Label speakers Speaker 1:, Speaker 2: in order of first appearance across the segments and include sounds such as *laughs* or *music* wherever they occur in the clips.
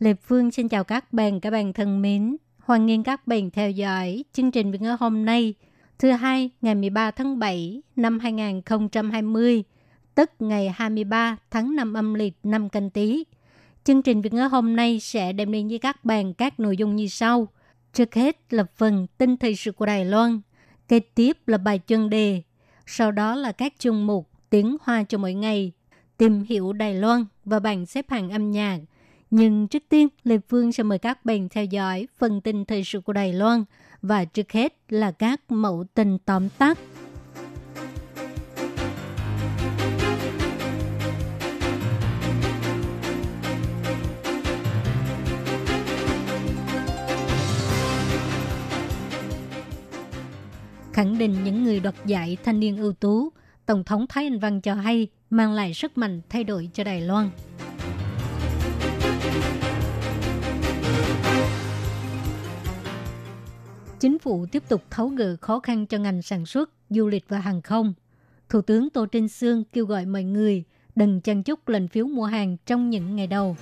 Speaker 1: Lê Phương xin chào các bạn, các bạn thân mến. Hoan nghênh các bạn theo dõi chương trình Việt ngữ hôm nay, thứ hai ngày 13 tháng 7 năm 2020, tức ngày 23 tháng 5 âm lịch năm canh tí. Chương trình Việt ngữ hôm nay sẽ đem đến với các bạn các nội dung như sau. Trước hết là phần tin thời sự của Đài Loan, kế tiếp là bài chuyên đề, sau đó là các chương mục tiếng hoa cho mỗi ngày, tìm hiểu Đài Loan và bảng xếp hạng âm nhạc. Nhưng trước tiên, Lê Phương sẽ mời các bạn theo dõi phần tin thời sự của Đài Loan và trước hết là các mẫu tin tóm tắt. Khẳng định những người đoạt giải thanh niên ưu tú, Tổng thống Thái Anh Văn cho hay mang lại sức mạnh thay đổi cho Đài Loan. Chính phủ tiếp tục tháo gỡ khó khăn cho ngành sản xuất, du lịch và hàng không. Thủ tướng Tô Trinh Sương kêu gọi mọi người đừng chăn chúc lần phiếu mua hàng trong những ngày đầu.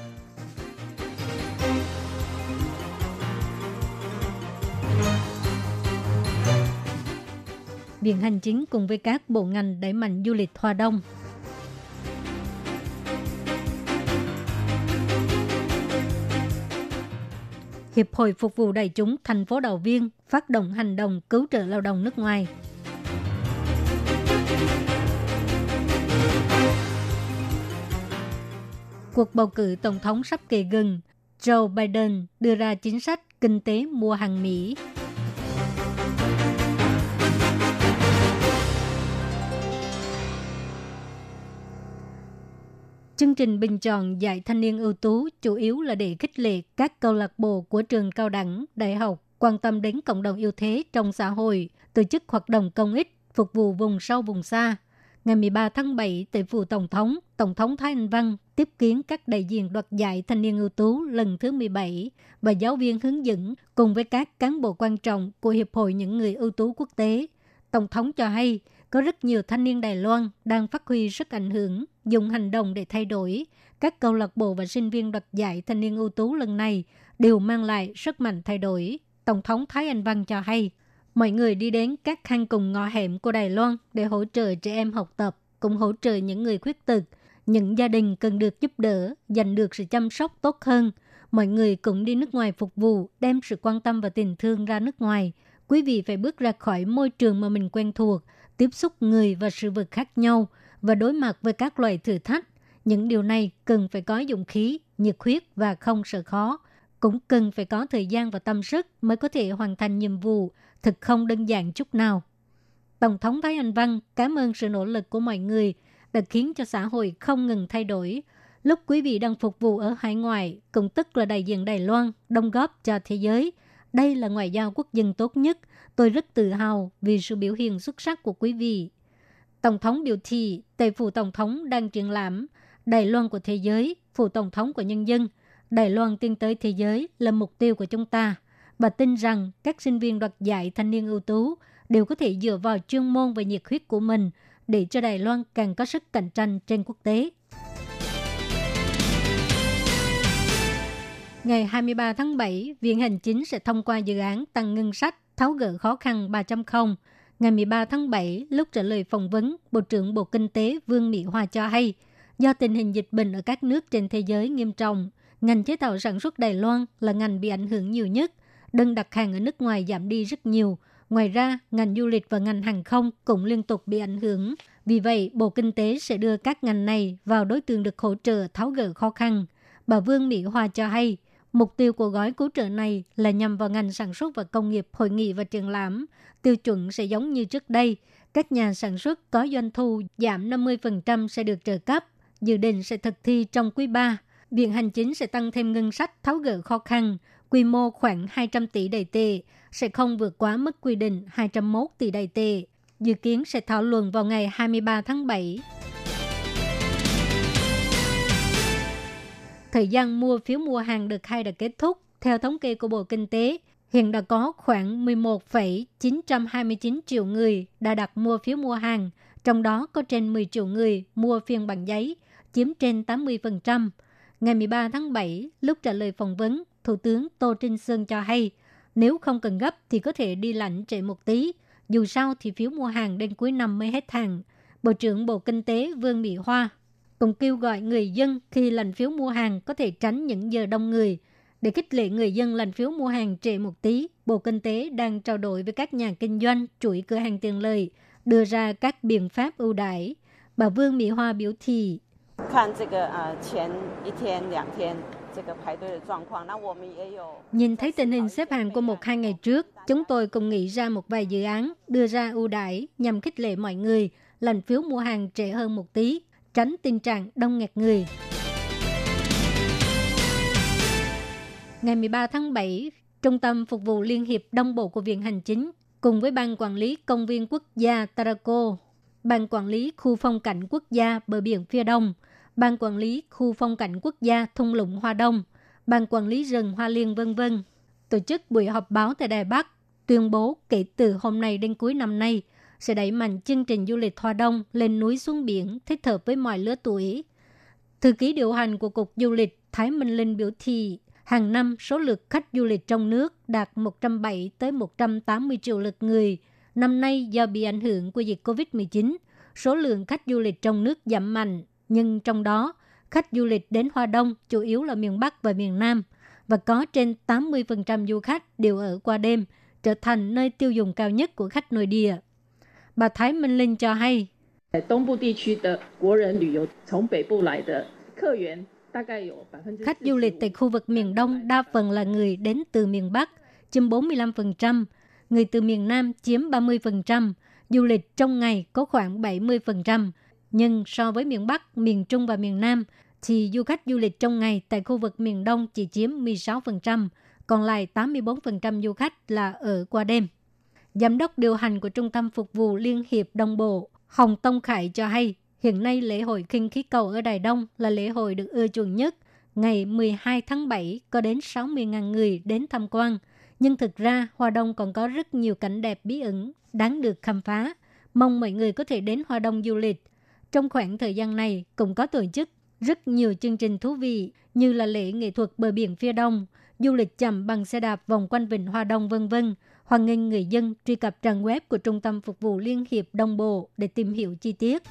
Speaker 1: Viện Hành Chính cùng với các bộ ngành đẩy mạnh du lịch Hoa Đông. Hiệp hội Phục vụ Đại chúng thành phố Đào Viên phát động hành động cứu trợ lao động nước ngoài. Cuộc bầu cử tổng thống sắp kề gần, Joe Biden đưa ra chính sách kinh tế mua hàng Mỹ. Chương trình bình chọn giải thanh niên ưu tú chủ yếu là để khích lệ các câu lạc bộ của trường cao đẳng, đại học quan tâm đến cộng đồng yêu thế trong xã hội, tổ chức hoạt động công ích, phục vụ vùng sâu vùng xa. Ngày 13 tháng 7, tại phủ Tổng thống, Tổng thống Thái Anh Văn tiếp kiến các đại diện đoạt giải thanh niên ưu tú lần thứ 17 và giáo viên hướng dẫn cùng với các cán bộ quan trọng của Hiệp hội những người ưu tú quốc tế. Tổng thống cho hay, có rất nhiều thanh niên Đài Loan đang phát huy sức ảnh hưởng, dùng hành động để thay đổi. Các câu lạc bộ và sinh viên đoạt giải thanh niên ưu tú lần này đều mang lại sức mạnh thay đổi. Tổng thống Thái Anh Văn cho hay, mọi người đi đến các khăn cùng ngõ hẻm của Đài Loan để hỗ trợ trẻ em học tập, cũng hỗ trợ những người khuyết tật. Những gia đình cần được giúp đỡ, giành được sự chăm sóc tốt hơn. Mọi người cũng đi nước ngoài phục vụ, đem sự quan tâm và tình thương ra nước ngoài. Quý vị phải bước ra khỏi môi trường mà mình quen thuộc, tiếp xúc người và sự vật khác nhau và đối mặt với các loại thử thách. Những điều này cần phải có dũng khí, nhiệt huyết và không sợ khó. Cũng cần phải có thời gian và tâm sức mới có thể hoàn thành nhiệm vụ, thực không đơn giản chút nào. Tổng thống Thái Anh Văn cảm ơn sự nỗ lực của mọi người đã khiến cho xã hội không ngừng thay đổi. Lúc quý vị đang phục vụ ở hải ngoại, cũng tức là đại diện Đài Loan, đóng góp cho thế giới. Đây là ngoại giao quốc dân tốt nhất. Tôi rất tự hào vì sự biểu hiện xuất sắc của quý vị. Tổng thống biểu thị tại phủ tổng thống đang triển lãm Đài Loan của thế giới, phủ tổng thống của nhân dân. Đài Loan tiến tới thế giới là mục tiêu của chúng ta. Bà tin rằng các sinh viên đoạt giải thanh niên ưu tú đều có thể dựa vào chuyên môn và nhiệt huyết của mình để cho Đài Loan càng có sức cạnh tranh trên quốc tế. Ngày 23 tháng 7, Viện Hành Chính sẽ thông qua dự án tăng ngân sách tháo gỡ khó khăn 3.0. Ngày 13 tháng 7, lúc trả lời phỏng vấn, Bộ trưởng Bộ Kinh tế Vương Mỹ Hoa cho hay, do tình hình dịch bệnh ở các nước trên thế giới nghiêm trọng, ngành chế tạo sản xuất Đài Loan là ngành bị ảnh hưởng nhiều nhất. Đơn đặt hàng ở nước ngoài giảm đi rất nhiều. Ngoài ra, ngành du lịch và ngành hàng không cũng liên tục bị ảnh hưởng. Vì vậy, Bộ Kinh tế sẽ đưa các ngành này vào đối tượng được hỗ trợ tháo gỡ khó khăn. Bà Vương Mỹ Hoa cho hay, Mục tiêu của gói cứu trợ này là nhằm vào ngành sản xuất và công nghiệp, hội nghị và triển lãm. Tiêu chuẩn sẽ giống như trước đây. Các nhà sản xuất có doanh thu giảm 50% sẽ được trợ cấp, dự định sẽ thực thi trong quý 3. Viện Hành Chính sẽ tăng thêm ngân sách tháo gỡ khó khăn, quy mô khoảng 200 tỷ đầy tệ, sẽ không vượt quá mức quy định 201 tỷ đầy tệ. Dự kiến sẽ thảo luận vào ngày 23 tháng 7. Thời gian mua phiếu mua hàng đợt 2 đã kết thúc. Theo thống kê của Bộ Kinh tế, hiện đã có khoảng 11,929 triệu người đã đặt mua phiếu mua hàng, trong đó có trên 10 triệu người mua phiên bản giấy, chiếm trên 80%. Ngày 13 tháng 7, lúc trả lời phỏng vấn, Thủ tướng Tô Trinh Sơn cho hay, nếu không cần gấp thì có thể đi lạnh trễ một tí, dù sao thì phiếu mua hàng đến cuối năm mới hết hàng. Bộ trưởng Bộ Kinh tế Vương Mỹ Hoa cũng kêu gọi người dân khi lãnh phiếu mua hàng có thể tránh những giờ đông người. Để khích lệ người dân lãnh phiếu mua hàng trễ một tí, Bộ Kinh tế đang trao đổi với các nhà kinh doanh, chuỗi cửa hàng tiền lời, đưa ra các biện pháp ưu đãi. Bà Vương Mỹ Hoa biểu thị. Nhìn thấy tình hình xếp hàng của một hai ngày trước, chúng tôi cùng nghĩ ra một vài dự án đưa ra ưu đãi nhằm khích lệ mọi người lãnh phiếu mua hàng trễ hơn một tí tránh tình trạng đông nghẹt người. Ngày 13 tháng 7, Trung tâm Phục vụ Liên hiệp Đông Bộ của Viện Hành Chính cùng với Ban Quản lý Công viên Quốc gia Taraco, Ban Quản lý Khu Phong cảnh Quốc gia Bờ Biển Phía Đông, Ban Quản lý Khu Phong cảnh Quốc gia Thung lũng Hoa Đông, Ban Quản lý Rừng Hoa Liên vân vân tổ chức buổi họp báo tại Đài Bắc tuyên bố kể từ hôm nay đến cuối năm nay – sẽ đẩy mạnh chương trình du lịch Hoa Đông lên núi xuống biển thích hợp với mọi lứa tuổi. Thư ký điều hành của Cục Du lịch Thái Minh Linh biểu thị, hàng năm số lượt khách du lịch trong nước đạt 107 tới 180 triệu lượt người. Năm nay do bị ảnh hưởng của dịch COVID-19, số lượng khách du lịch trong nước giảm mạnh, nhưng trong đó khách du lịch đến Hoa Đông chủ yếu là miền Bắc và miền Nam và có trên 80% du khách đều ở qua đêm, trở thành nơi tiêu dùng cao nhất của khách nội địa. Bà Thái Minh Linh cho hay, Khách du lịch tại khu vực miền Đông đa phần là người đến từ miền Bắc, chiếm 45%, người từ miền Nam chiếm 30%, du lịch trong ngày có khoảng 70%. Nhưng so với miền Bắc, miền Trung và miền Nam, thì du khách du lịch trong ngày tại khu vực miền Đông chỉ chiếm 16%, còn lại 84% du khách là ở qua đêm. Giám đốc điều hành của Trung tâm Phục vụ Liên hiệp Đông Bộ, Hồng Tông Khải cho hay, hiện nay lễ hội khinh khí cầu ở Đài Đông là lễ hội được ưa chuộng nhất. Ngày 12 tháng 7 có đến 60.000 người đến tham quan. Nhưng thực ra, Hoa Đông còn có rất nhiều cảnh đẹp bí ẩn, đáng được khám phá. Mong mọi người có thể đến Hoa Đông du lịch. Trong khoảng thời gian này, cũng có tổ chức rất nhiều chương trình thú vị như là lễ nghệ thuật bờ biển phía đông, du lịch chậm bằng xe đạp vòng quanh vịnh Hoa Đông vân vân Hoan nghênh người dân truy cập trang web của Trung tâm Phục vụ Liên hiệp Đông Bộ để tìm hiểu chi tiết.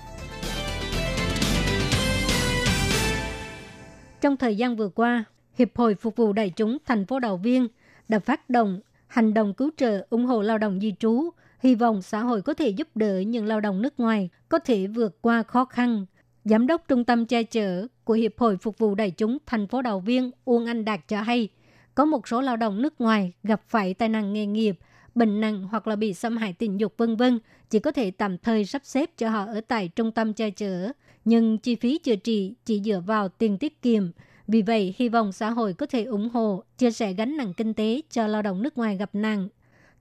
Speaker 1: Trong thời gian vừa qua, Hiệp hội Phục vụ Đại chúng thành phố Đào Viên đã phát động hành động cứu trợ ủng hộ lao động di trú, hy vọng xã hội có thể giúp đỡ những lao động nước ngoài có thể vượt qua khó khăn. Giám đốc Trung tâm che chở của Hiệp hội Phục vụ Đại chúng thành phố Đào Viên Uông Anh Đạt cho hay, có một số lao động nước ngoài gặp phải tai nạn nghề nghiệp bệnh nặng hoặc là bị xâm hại tình dục vân vân chỉ có thể tạm thời sắp xếp cho họ ở tại trung tâm che chở, nhưng chi phí chữa trị chỉ dựa vào tiền tiết kiệm. Vì vậy, hy vọng xã hội có thể ủng hộ, chia sẻ gánh nặng kinh tế cho lao động nước ngoài gặp nạn.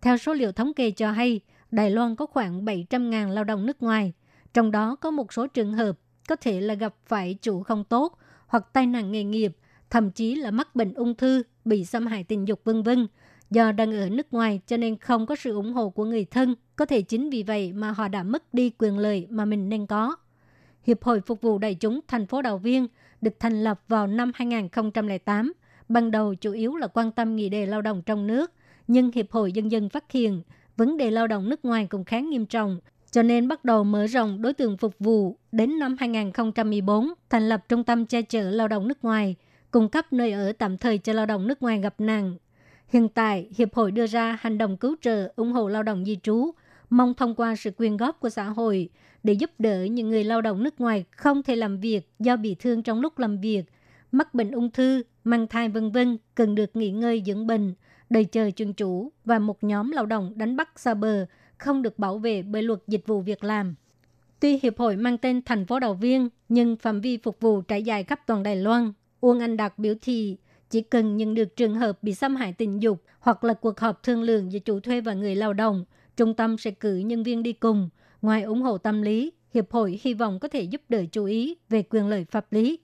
Speaker 1: Theo số liệu thống kê cho hay, Đài Loan có khoảng 700.000 lao động nước ngoài, trong đó có một số trường hợp có thể là gặp phải chủ không tốt hoặc tai nạn nghề nghiệp, thậm chí là mắc bệnh ung thư, bị xâm hại tình dục vân vân Do đang ở nước ngoài cho nên không có sự ủng hộ của người thân, có thể chính vì vậy mà họ đã mất đi quyền lợi mà mình nên có. Hiệp hội Phục vụ Đại chúng thành phố Đào Viên được thành lập vào năm 2008, ban đầu chủ yếu là quan tâm nghị đề lao động trong nước, nhưng Hiệp hội dần dần phát hiện vấn đề lao động nước ngoài cũng khá nghiêm trọng, cho nên bắt đầu mở rộng đối tượng phục vụ đến năm 2014, thành lập trung tâm che chở lao động nước ngoài, cung cấp nơi ở tạm thời cho lao động nước ngoài gặp nạn Hiện tại, Hiệp hội đưa ra hành động cứu trợ ủng hộ lao động di trú, mong thông qua sự quyên góp của xã hội để giúp đỡ những người lao động nước ngoài không thể làm việc do bị thương trong lúc làm việc, mắc bệnh ung thư, mang thai vân vân cần được nghỉ ngơi dưỡng bệnh, đợi chờ chuyên chủ và một nhóm lao động đánh bắt xa bờ không được bảo vệ bởi luật dịch vụ việc làm. Tuy hiệp hội mang tên thành phố Đào Viên, nhưng phạm vi phục vụ trải dài khắp toàn Đài Loan, Uông Anh Đạt biểu thị chỉ cần nhận được trường hợp bị xâm hại tình dục hoặc là cuộc họp thương lượng giữa chủ thuê và người lao động, trung tâm sẽ cử nhân viên đi cùng. Ngoài ủng hộ tâm lý, Hiệp hội hy vọng có thể giúp đỡ chú ý về quyền lợi pháp lý.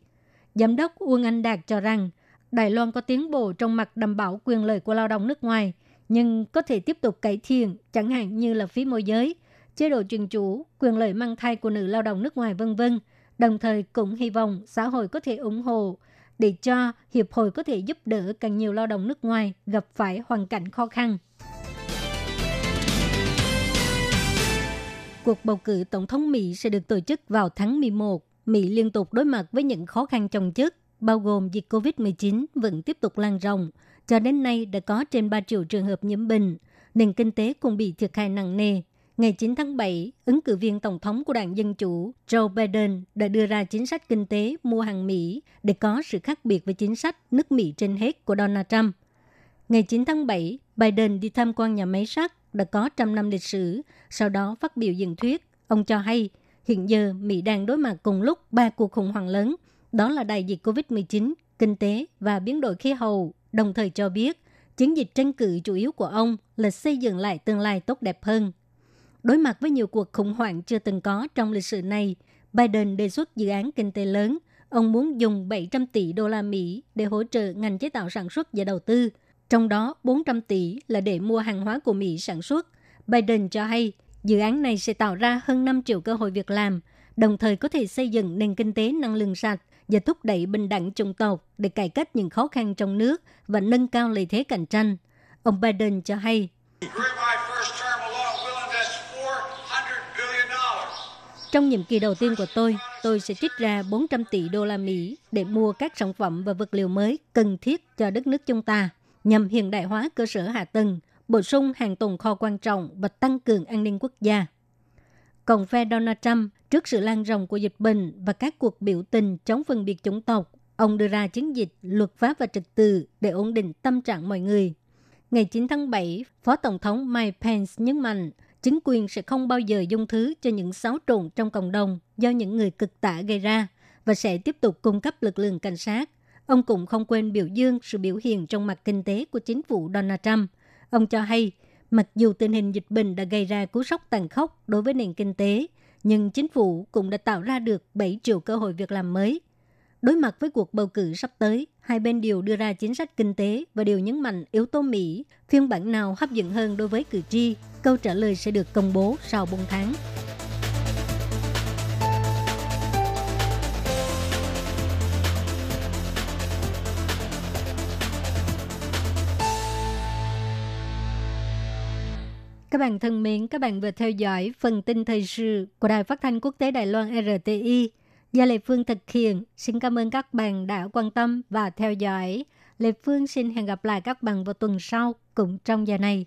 Speaker 1: Giám đốc Uông Anh Đạt cho rằng, Đài Loan có tiến bộ trong mặt đảm bảo quyền lợi của lao động nước ngoài, nhưng có thể tiếp tục cải thiện, chẳng hạn như là phí môi giới, chế độ truyền chủ, quyền lợi mang thai của nữ lao động nước ngoài vân vân. Đồng thời cũng hy vọng xã hội có thể ủng hộ để cho hiệp hội có thể giúp đỡ càng nhiều lao động nước ngoài gặp phải hoàn cảnh khó khăn. Cuộc bầu cử tổng thống Mỹ sẽ được tổ chức vào tháng 11. Mỹ liên tục đối mặt với những khó khăn chồng chất, bao gồm dịch COVID-19 vẫn tiếp tục lan rộng. Cho đến nay đã có trên 3 triệu trường hợp nhiễm bệnh. Nền kinh tế cũng bị thiệt hại nặng nề. Ngày 9 tháng 7, ứng cử viên Tổng thống của đảng Dân Chủ Joe Biden đã đưa ra chính sách kinh tế mua hàng Mỹ để có sự khác biệt với chính sách nước Mỹ trên hết của Donald Trump. Ngày 9 tháng 7, Biden đi tham quan nhà máy sắt đã có trăm năm lịch sử, sau đó phát biểu diễn thuyết. Ông cho hay, hiện giờ Mỹ đang đối mặt cùng lúc ba cuộc khủng hoảng lớn, đó là đại dịch COVID-19, kinh tế và biến đổi khí hậu, đồng thời cho biết chiến dịch tranh cử chủ yếu của ông là xây dựng lại tương lai tốt đẹp hơn Đối mặt với nhiều cuộc khủng hoảng chưa từng có trong lịch sử này, Biden đề xuất dự án kinh tế lớn. Ông muốn dùng 700 tỷ đô la Mỹ để hỗ trợ ngành chế tạo sản xuất và đầu tư. Trong đó, 400 tỷ là để mua hàng hóa của Mỹ sản xuất. Biden cho hay, dự án này sẽ tạo ra hơn 5 triệu cơ hội việc làm, đồng thời có thể xây dựng nền kinh tế năng lượng sạch và thúc đẩy bình đẳng chủng tộc để cải cách những khó khăn trong nước và nâng cao lợi thế cạnh tranh. Ông Biden cho hay, Trong nhiệm kỳ đầu tiên của tôi, tôi sẽ trích ra 400 tỷ đô la Mỹ để mua các sản phẩm và vật liệu mới cần thiết cho đất nước chúng ta, nhằm hiện đại hóa cơ sở hạ tầng, bổ sung hàng tồn kho quan trọng và tăng cường an ninh quốc gia. Còn phe Donald Trump, trước sự lan rộng của dịch bệnh và các cuộc biểu tình chống phân biệt chủng tộc, ông đưa ra chiến dịch luật pháp và trật tự để ổn định tâm trạng mọi người. Ngày 9 tháng 7, Phó Tổng thống Mike Pence nhấn mạnh chính quyền sẽ không bao giờ dung thứ cho những xáo trộn trong cộng đồng do những người cực tả gây ra và sẽ tiếp tục cung cấp lực lượng cảnh sát. Ông cũng không quên biểu dương sự biểu hiện trong mặt kinh tế của chính phủ Donald Trump. Ông cho hay, mặc dù tình hình dịch bệnh đã gây ra cú sốc tàn khốc đối với nền kinh tế, nhưng chính phủ cũng đã tạo ra được 7 triệu cơ hội việc làm mới. Đối mặt với cuộc bầu cử sắp tới, hai bên đều đưa ra chính sách kinh tế và đều nhấn mạnh yếu tố Mỹ, phiên bản nào hấp dẫn hơn đối với cử tri. Câu trả lời sẽ được công bố sau 4 tháng. Các bạn thân mến, các bạn vừa theo dõi phần tin thời sự của Đài Phát thanh Quốc tế Đài Loan RTI do Lê Phương thực hiện. Xin cảm ơn các bạn đã quan tâm và theo dõi. Lê Phương xin hẹn gặp lại các bạn vào tuần sau, cũng trong giờ này.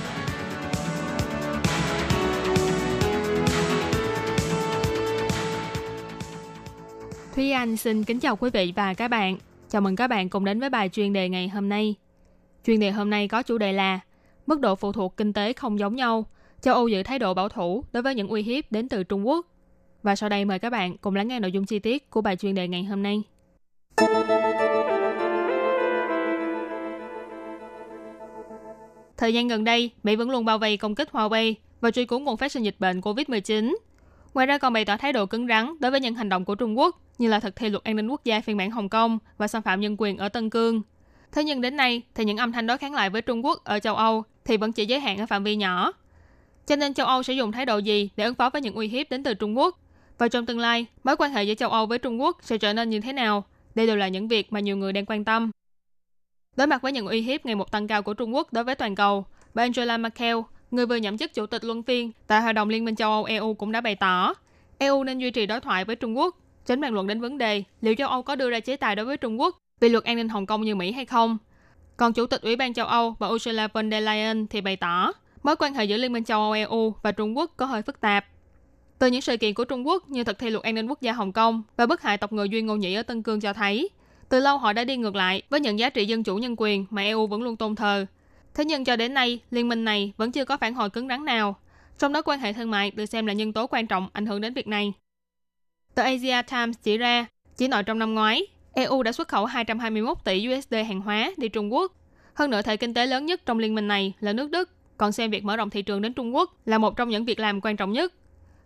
Speaker 2: Thúy Anh xin kính chào quý vị và các bạn. Chào mừng các bạn cùng đến với bài chuyên đề ngày hôm nay. Chuyên đề hôm nay có chủ đề là Mức độ phụ thuộc kinh tế không giống nhau. Châu Âu giữ thái độ bảo thủ đối với những uy hiếp đến từ Trung Quốc. Và sau đây mời các bạn cùng lắng nghe nội dung chi tiết của bài chuyên đề ngày hôm nay. Thời gian gần đây, Mỹ vẫn luôn bao vây công kích Huawei và truy cứu nguồn phát sinh dịch bệnh COVID-19. Ngoài ra còn bày tỏ thái độ cứng rắn đối với những hành động của Trung Quốc như là thực thi luật an ninh quốc gia phiên bản Hồng Kông và xâm phạm nhân quyền ở Tân Cương. Thế nhưng đến nay thì những âm thanh đối kháng lại với Trung Quốc ở châu Âu thì vẫn chỉ giới hạn ở phạm vi nhỏ. Cho nên châu Âu sẽ dùng thái độ gì để ứng phó với những uy hiếp đến từ Trung Quốc? Và trong tương lai, mối quan hệ giữa châu Âu với Trung Quốc sẽ trở nên như thế nào? Đây đều là những việc mà nhiều người đang quan tâm. Đối mặt với những uy hiếp ngày một tăng cao của Trung Quốc đối với toàn cầu, bà Angela Merkel, người vừa nhậm chức chủ tịch luân phiên tại Hội đồng Liên minh châu Âu EU cũng đã bày tỏ, EU nên duy trì đối thoại với Trung Quốc, tránh bàn luận đến vấn đề liệu châu Âu có đưa ra chế tài đối với Trung Quốc vì luật an ninh Hồng Kông như Mỹ hay không. Còn Chủ tịch Ủy ban châu Âu bà Ursula von der Leyen thì bày tỏ, mối quan hệ giữa Liên minh châu Âu EU và Trung Quốc có hơi phức tạp. Từ những sự kiện của Trung Quốc như thực thi luật an ninh quốc gia Hồng Kông và bức hại tộc người Duy Ngô Nhĩ ở Tân Cương cho thấy, từ lâu họ đã đi ngược lại với những giá trị dân chủ nhân quyền mà EU vẫn luôn tôn thờ. Thế nhưng cho đến nay, liên minh này vẫn chưa có phản hồi cứng rắn nào. Trong đó quan hệ thương mại được xem là nhân tố quan trọng ảnh hưởng đến việc này. Tờ Asia Times chỉ ra, chỉ nội trong năm ngoái, EU đã xuất khẩu 221 tỷ USD hàng hóa đi Trung Quốc. Hơn nữa thể kinh tế lớn nhất trong liên minh này là nước Đức, còn xem việc mở rộng thị trường đến Trung Quốc là một trong những việc làm quan trọng nhất.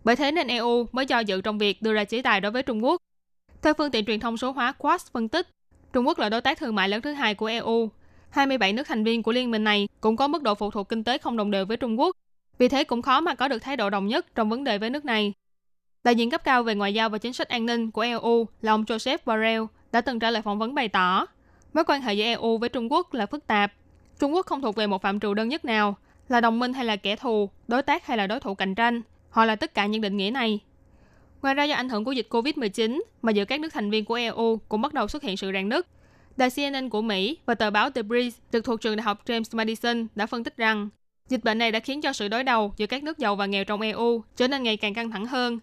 Speaker 2: Bởi thế nên EU mới do dự trong việc đưa ra chế tài đối với Trung Quốc. Theo phương tiện truyền thông số hóa Quartz phân tích, Trung Quốc là đối tác thương mại lớn thứ hai của EU. 27 nước thành viên của liên minh này cũng có mức độ phụ thuộc kinh tế không đồng đều với Trung Quốc. Vì thế cũng khó mà có được thái độ đồng nhất trong vấn đề với nước này. Đại diện cấp cao về ngoại giao và chính sách an ninh của EU là ông Joseph Borrell đã từng trả lời phỏng vấn bày tỏ mối quan hệ giữa EU với Trung Quốc là phức tạp. Trung Quốc không thuộc về một phạm trù đơn nhất nào, là đồng minh hay là kẻ thù, đối tác hay là đối thủ cạnh tranh. Họ là tất cả những định nghĩa này. Ngoài ra do ảnh hưởng của dịch Covid-19 mà giữa các nước thành viên của EU cũng bắt đầu xuất hiện sự rạn nứt. Đài CNN của Mỹ và tờ báo The Breeze trực thuộc trường đại học James Madison đã phân tích rằng dịch bệnh này đã khiến cho sự đối đầu giữa các nước giàu và nghèo trong EU trở nên ngày càng căng thẳng hơn.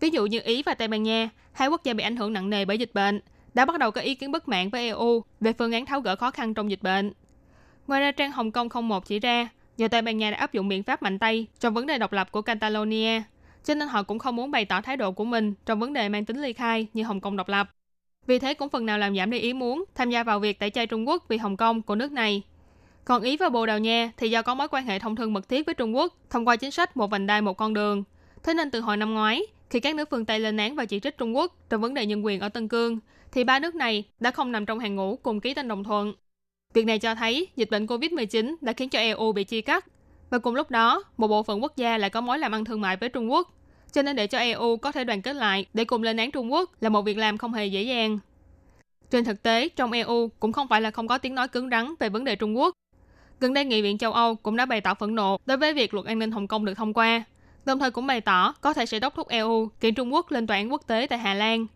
Speaker 2: Ví dụ như Ý và Tây Ban Nha, hai quốc gia bị ảnh hưởng nặng nề bởi dịch bệnh, đã bắt đầu có ý kiến bất mãn với EU về phương án tháo gỡ khó khăn trong dịch bệnh. Ngoài ra, trang Hồng Kông 01 chỉ ra, nhờ Tây Ban Nha đã áp dụng biện pháp mạnh tay trong vấn đề độc lập của Catalonia, cho nên họ cũng không muốn bày tỏ thái độ của mình trong vấn đề mang tính ly khai như Hồng Kông độc lập. Vì thế cũng phần nào làm giảm đi ý muốn tham gia vào việc tẩy chay Trung Quốc vì Hồng Kông của nước này. Còn Ý và Bồ Đào Nha thì do có mối quan hệ thông thương mật thiết với Trung Quốc thông qua chính sách một vành đai một con đường. Thế nên từ hồi năm ngoái, khi các nước phương Tây lên án và chỉ trích Trung Quốc trong vấn đề nhân quyền ở Tân Cương, thì ba nước này đã không nằm trong hàng ngũ cùng ký tên đồng thuận. Việc này cho thấy dịch bệnh COVID-19 đã khiến cho EU bị chia cắt. Và cùng lúc đó, một bộ phận quốc gia lại có mối làm ăn thương mại với Trung Quốc. Cho nên để cho EU có thể đoàn kết lại để cùng lên án Trung Quốc là một việc làm không hề dễ dàng. Trên thực tế, trong EU cũng không phải là không có tiếng nói cứng rắn về vấn đề Trung Quốc. Gần đây, Nghị viện châu Âu cũng đã bày tỏ phẫn nộ đối với việc luật an ninh Hồng Kông được thông qua, đồng thời cũng bày tỏ có thể sẽ đốc thúc EU kiện Trung Quốc lên tòa án quốc tế tại Hà Lan.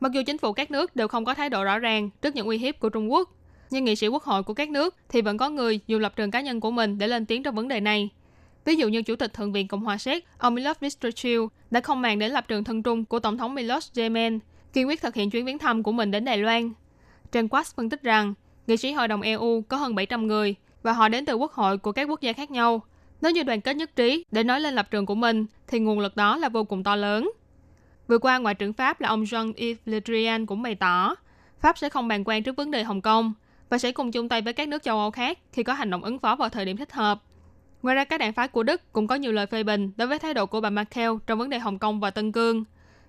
Speaker 2: Mặc dù chính phủ các nước đều không có thái độ rõ ràng trước những uy hiếp của Trung Quốc, nhưng nghị sĩ quốc hội của các nước thì vẫn có người dùng lập trường cá nhân của mình để lên tiếng trong vấn đề này. Ví dụ như Chủ tịch Thượng viện Cộng hòa Séc, ông Milos Vistrachil đã không màng đến lập trường thân trung của Tổng thống Milos Zeman, kiên quyết thực hiện chuyến viếng thăm của mình đến Đài Loan. Trên Quas phân tích rằng, nghị sĩ Hội đồng EU có hơn 700 người và họ đến từ quốc hội của các quốc gia khác nhau. Nếu như đoàn kết nhất trí để nói lên lập trường của mình, thì nguồn lực đó là vô cùng to lớn. Vừa qua, Ngoại trưởng Pháp là ông Jean-Yves Le Drian cũng bày tỏ, Pháp sẽ không bàn quan trước vấn đề Hồng Kông và sẽ cùng chung tay với các nước châu Âu khác khi có hành động ứng phó vào thời điểm thích hợp. Ngoài ra, các đảng phái của Đức cũng có nhiều lời phê bình đối với thái độ của bà Merkel trong vấn đề Hồng Kông và Tân Cương.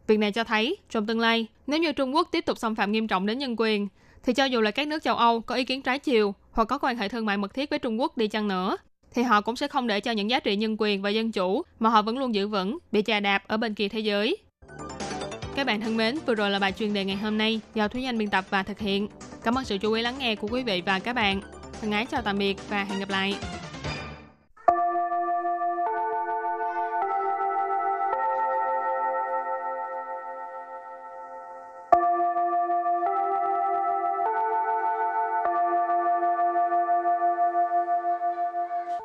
Speaker 2: Việc này cho thấy, trong tương lai, nếu như Trung Quốc tiếp tục xâm phạm nghiêm trọng đến nhân quyền, thì cho dù là các nước châu Âu có ý kiến trái chiều hoặc có quan hệ thương mại mật thiết với Trung Quốc đi chăng nữa, thì họ cũng sẽ không để cho những giá trị nhân quyền và dân chủ mà họ vẫn luôn giữ vững bị chà đạp ở bên kia thế giới. Các bạn thân mến, vừa rồi là bài chuyên đề ngày hôm nay do Thúy Anh biên tập và thực hiện. Cảm ơn sự chú ý lắng nghe của quý vị và các bạn. Thân ái chào tạm biệt và hẹn gặp lại.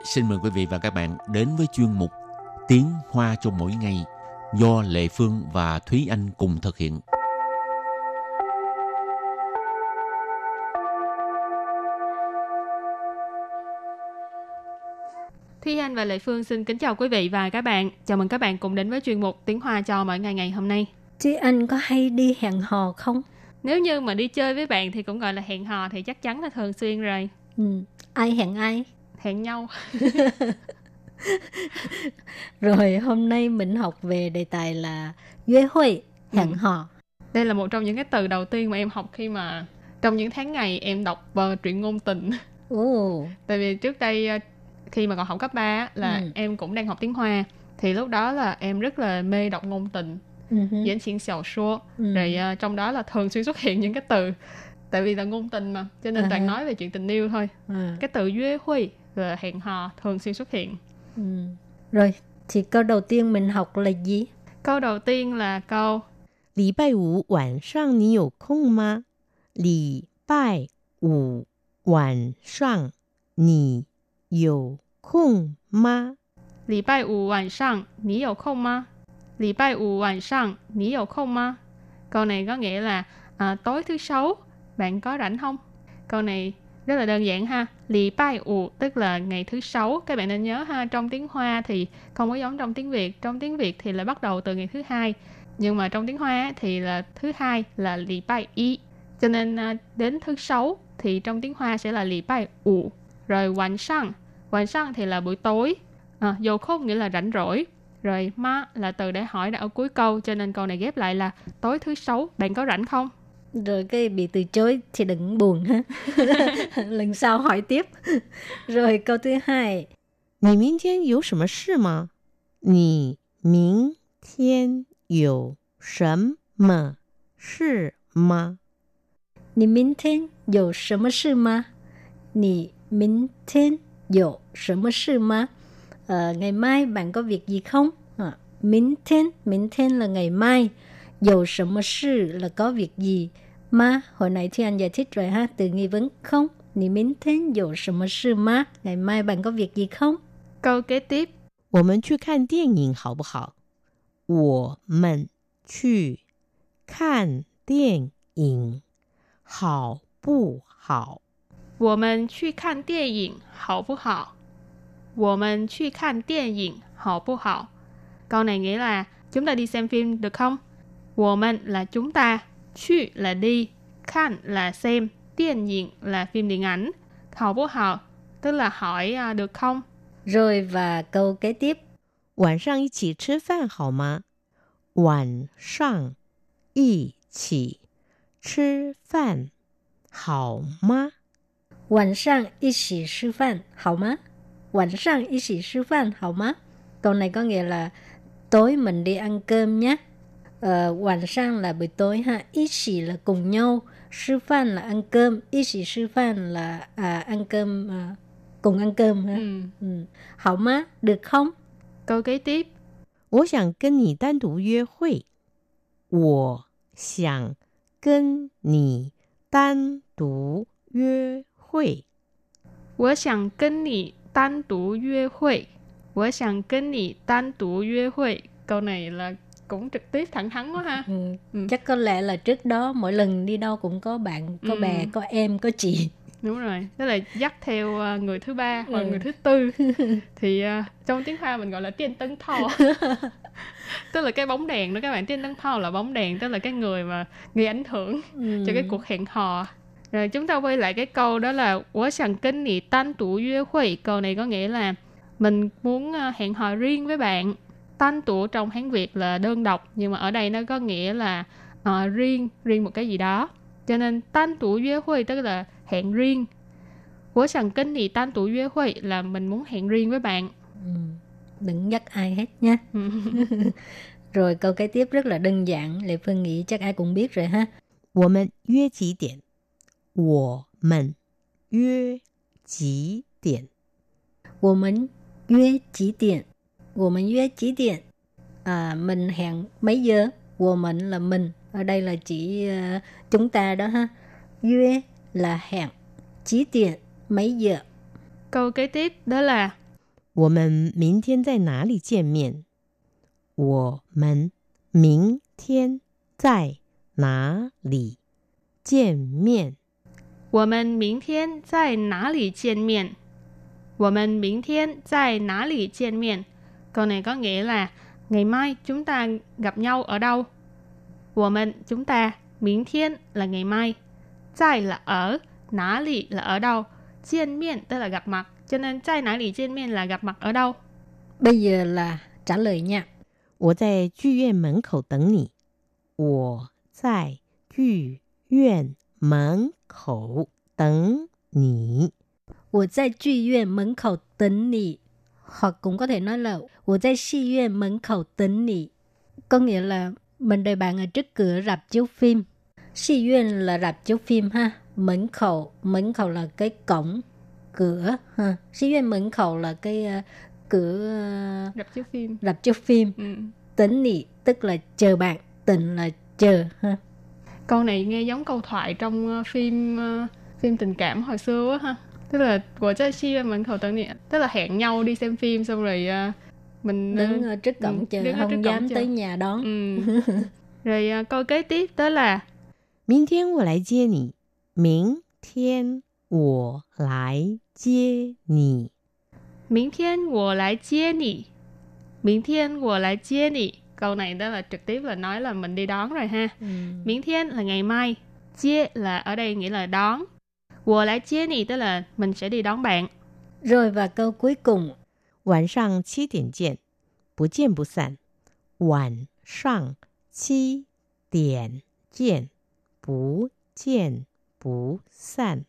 Speaker 3: Xin mời quý vị và các bạn đến với chuyên mục Tiếng Hoa cho mỗi ngày do Lệ Phương và Thúy Anh cùng thực hiện.
Speaker 2: Thúy Anh và Lệ Phương xin kính chào quý vị và các bạn. Chào mừng các bạn cùng đến với chuyên mục Tiếng Hoa cho mỗi ngày ngày hôm nay.
Speaker 1: Chị Anh có hay đi hẹn hò không?
Speaker 2: Nếu như mà đi chơi với bạn thì cũng gọi là hẹn hò thì chắc chắn là thường xuyên rồi.
Speaker 1: Ừ. Ai hẹn ai?
Speaker 2: Hẹn nhau. *laughs*
Speaker 1: Rồi hôm nay mình học về đề tài là Yue Hui, hẹn
Speaker 2: Ừ.
Speaker 1: hò.
Speaker 2: Đây là một trong những cái từ đầu tiên mà em học khi mà trong những tháng ngày em đọc uh, truyện ngôn tình.
Speaker 1: Ồ,
Speaker 2: Tại vì trước đây ờ, khi mà còn học cấp 3 là
Speaker 1: Ừ.
Speaker 2: em cũng đang học tiếng Hoa thì lúc đó là em rất là mê đọc ngôn tình,
Speaker 1: ừ
Speaker 2: diễn triển xảo số.
Speaker 1: ừ.
Speaker 2: Rồi ờ, trong đó là thường xuyên xuất hiện những cái từ tại vì là ngôn tình mà cho nên
Speaker 1: À
Speaker 2: toàn nói về chuyện tình yêu thôi.
Speaker 1: À,
Speaker 2: Cái từ duy huy là hẹn hò thường xuyên xuất hiện.
Speaker 1: ừ. Rồi, thì câu đầu tiên mình học là gì?
Speaker 2: Câu đầu tiên là câu
Speaker 4: 礼拜五晚上你有空吗？礼拜五晚上你有空吗？
Speaker 2: Lì bài ủ晚上你有空吗? Lì bài ủ晚上你有空吗? Câu này có nghĩa là à, tối thứ sáu bạn có rảnh không? Câu này rất là đơn giản ha. lì bai ủ tức là ngày thứ sáu. Các bạn nên nhớ ha trong tiếng hoa thì không có giống trong tiếng việt. Trong tiếng việt thì là bắt đầu từ ngày thứ hai. Nhưng mà trong tiếng hoa thì là thứ hai là lì bai y cho nên à, đến thứ sáu thì trong tiếng hoa sẽ là lì bai ủ rồi hoàn sang hoàn sang thì là buổi tối. À, dầu không nghĩa là rảnh rỗi. Rồi ma là từ để hỏi đã ở cuối câu cho nên câu này ghép lại là tối thứ sáu. Bạn có rảnh không?
Speaker 1: Rồi cái bị từ chối thì đừng buồn ha. *laughs* Lần sau hỏi tiếp. Rồi câu thứ hai.
Speaker 4: 你明天有什么事吗？你明天有什么事吗？
Speaker 1: Nì minh thiên有什么事吗? Nì minh thiên有什么事吗? Ờ, ngày mai bạn có việc gì không? À, minh thiên, minh thiên là ngày mai. Dầu什么事 là có việc gì. Ma, hồi nãy thì anh giải thích rồi ha, từ nghi vấn không. Nì minh thiên dầu 什么事吗? Ngày mai bạn có việc gì không?
Speaker 2: Câu kế tiếp
Speaker 4: 我们去看电影好不好？我们去看电影好不好？
Speaker 2: 我们去看电影好不好？我们去看电影好不好？Câu này nghĩa là chúng ta đi xem phim được không? 我们 là chúng ta, 去 là đi, 看 là xem, 电影 là phim điện ảnh, 好不好 tức là hỏi à, được không?
Speaker 1: Rồi và câu kế tiếp.
Speaker 4: 晚上一起吃饭好吗？晚上一起吃饭好吗？
Speaker 1: 晚上一起吃饭好吗？晚上一起吃饭好吗？Câu này có nghĩa là tối mình đi ăn cơm nhé. Ờ, 晚上 là buổi tối ha. Ý chỉ là cùng nhau. Sư phan là ăn cơm. Ý chỉ sư phan là à, ăn cơm à, cùng ăn cơm ha.
Speaker 2: Ừ.
Speaker 1: Ừ. Hảo má, được không?
Speaker 2: Câu kế tiếp
Speaker 4: 我想跟你单独约会。我想跟你单独约会。
Speaker 2: 我想跟你单独约会。我想跟你单独约会。Câu này là cũng trực tiếp thẳng thắn quá ha
Speaker 1: ừ.
Speaker 2: Ừ.
Speaker 1: chắc có lẽ là trước đó mỗi lần đi đâu cũng có bạn có
Speaker 2: ừ.
Speaker 1: bè có em có chị
Speaker 2: đúng rồi tức là dắt theo ờ, người thứ ba
Speaker 1: ừ.
Speaker 2: hoặc người thứ tư *laughs* thì uh, trong tiếng hoa mình gọi là tiên tấn thò *laughs* tức là cái bóng đèn đó các bạn tiên tấn thò là bóng đèn tức là cái người mà gây ảnh hưởng
Speaker 1: ừ.
Speaker 2: cho cái cuộc hẹn hò rồi chúng ta quay lại cái câu đó là quá sẵn kinh nị tan tủ duy huỷ câu này có nghĩa là mình muốn ờ, hẹn hò riêng với bạn Tan tủ trong Hán Việt là đơn độc nhưng mà ở đây nó có nghĩa là ờ, riêng, riêng một cái gì đó. Cho nên tan tủ约会 tức là hẹn riêng. 我想跟你单独约会 là mình muốn hẹn riêng với bạn.
Speaker 1: Ừ. Đừng dắt ai hết nha. *laughs* *laughs* Rồi câu kế tiếp rất là đơn giản, Lệ Phương nghĩ chắc ai cũng biết rồi ha.
Speaker 4: 我们约几点？我们约几点？
Speaker 1: 我们约几点？ 我们约几点？À, mình hẹn mấy giờ? 我们 là mình, ở đây là chỉ ờ, chúng ta đó ha. Yue là hẹn, chỉ tiền mấy giờ?
Speaker 2: Câu kế tiếp đó là
Speaker 5: 我们明天在哪里见面？我们明天在哪里见面？
Speaker 2: 我们明天在哪里见面？我们明天在哪里见面? Câu này có nghĩa là ngày mai chúng ta gặp nhau ở đâu? 我们 chúng ta, 明天 là ngày mai, 在 là ở, 哪里 là ở đâu, 见面 tức là gặp mặt, cho nên 在哪里见面 là gặp mặt ở đâu.
Speaker 1: Bây giờ là trả lời nha.
Speaker 5: 我在剧院门口等你。我在剧院门口等你。
Speaker 1: 我在剧院门口等你。 Hoặc cũng có thể nói là 我在戏院门口等你. Có nghĩa là mình đợi bạn ở trước cửa rạp chiếu phim.戏院 là rạp chiếu phim ha. Mẫn khẩu, mẫn khẩu là cái cổng, cửa ha.戏院mẫn khẩu là cái uh, cửa uh,
Speaker 2: rạp chiếu phim.
Speaker 1: Rạp chiếu phim.
Speaker 2: Ừ.
Speaker 1: Tính nị tức là chờ bạn, tình là chờ ha.
Speaker 2: Câu này nghe giống câu thoại trong uh, phim uh, phim tình cảm hồi xưa á ha tức là của chơi chi mình ra 门 khẩu tưởng niệm tức là hẹn nhau đi xem phim xong rồi uh, mình à,
Speaker 1: đứng ở trước cổng chờ đứng không dám chờ. tới nhà đón
Speaker 2: ừ. *laughs* rồi uh, câu kế tiếp đó là
Speaker 5: Minh thiên wo lai jie ni. Minh thiên wo lai jie ni.
Speaker 2: Minh thiên wo lai jie ni. Minh thiên wo lai jie ni. Câu này đó là trực tiếp là nói là mình đi đón rồi ha. Ừ. Miễn thiên là ngày mai. Chia là ở đây nghĩa là đón. 我来接你 tức là mình sẽ đi đón bạn.
Speaker 1: Rồi và câu cuối cùng.
Speaker 5: 晚上七点见，不见不散。晚上七点见，不见不散。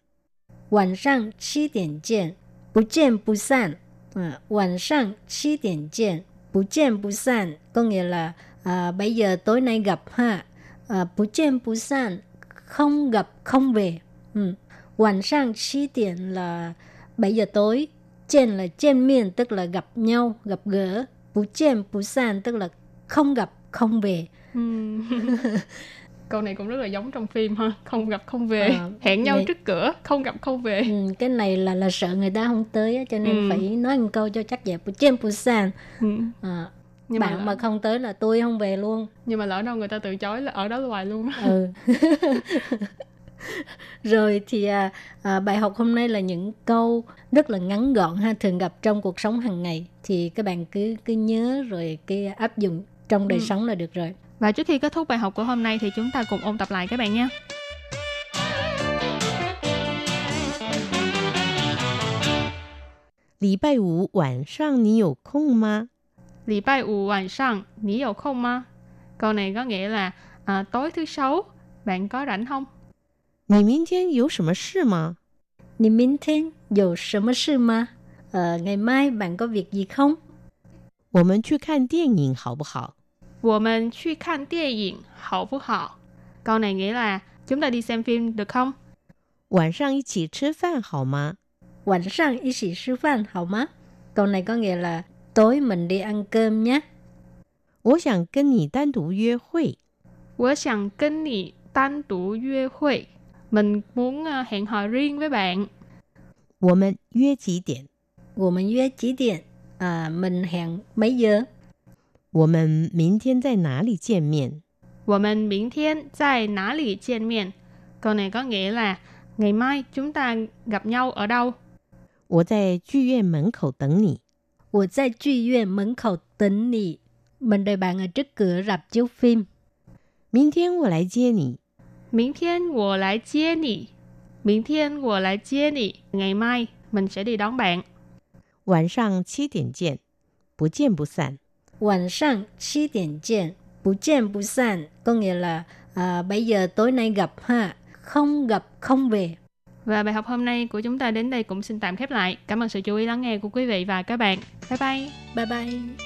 Speaker 1: 晚上七点见，不见不散。À, 晚上七点见，不见不散 có nghĩa là à, bây giờ tối nay gặp ha. À, 不见不散 không gặp không về. Ừ. 晚上七点 là 7 giờ tối. Trên là trên miền tức là gặp nhau, gặp gỡ. Bú trên bú san tức là không gặp, không về. *laughs*
Speaker 2: Ừ. Câu này cũng rất là giống trong phim ha, không gặp không về, à, hẹn nhau này... trước cửa, không gặp không về.
Speaker 1: Ừ, cái này là là sợ người ta không tới cho nên ừ. phải nói một câu cho chắc vậy. Bú trên bú san. Ừ. À, nhưng bạn mà, lỡ... mà không tới là tôi không về luôn.
Speaker 2: Nhưng mà lỡ đâu người ta từ chối là ở đó hoài luôn.
Speaker 1: Ừ. *laughs* *laughs* rồi thì à, à, bài học hôm nay là những câu rất là ngắn gọn ha thường gặp trong cuộc sống hàng ngày thì các bạn cứ cứ nhớ rồi cái áp dụng trong đời ừ. sống là được rồi
Speaker 2: và trước khi kết thúc bài học của hôm nay thì chúng ta cùng ôn tập lại các bạn nhé
Speaker 5: 礼拜五晚上你有空吗？
Speaker 2: 礼拜五晚上你有空吗？Câu này có nghĩa là à, tối thứ sáu bạn có rảnh không?
Speaker 5: 你明天有什么事吗？
Speaker 1: 你明天有什么事吗？Ờ, ngày mai bạn có việc gì không?
Speaker 5: 我们去看电影好不好？
Speaker 2: 我们去看电影好不好？Câu này nghĩa là chúng ta đi xem phim được không?
Speaker 5: 晚上一起吃饭好吗？
Speaker 1: 晚上一起吃饭好吗？Câu này có nghĩa là tối mình đi ăn cơm nhé.
Speaker 5: 我想跟你单独约会。
Speaker 2: 我想跟你单独约会。 mình muốn ờ, hẹn hò riêng với bạn.
Speaker 5: 我们约几点？
Speaker 1: 我们约几点？啊，mình hẹn mấy giờ？
Speaker 5: 我们明天在哪里见面？
Speaker 2: 我们明天在哪里见面？Câu này có nghĩa là ngày mai chúng ta gặp nhau ở đâu?
Speaker 5: 我在剧院门口等你。
Speaker 1: 我在剧院门口等你。Mình đợi bạn ở trước cửa rạp chiếu phim.
Speaker 5: 明天我来接你。
Speaker 2: 明天我来接你。明天我来接你。Ngày mai mình sẽ đi đón bạn.
Speaker 5: 晚上七点见，不见不散。
Speaker 1: 晚上七点见，不见不散 có nghĩa là à, bây giờ tối nay gặp ha, không gặp không về.
Speaker 2: Và bài học hôm nay của chúng ta đến đây cũng xin tạm khép lại. Cảm ơn sự chú ý lắng nghe của quý vị và các bạn. Bye bye.
Speaker 1: Bye bye.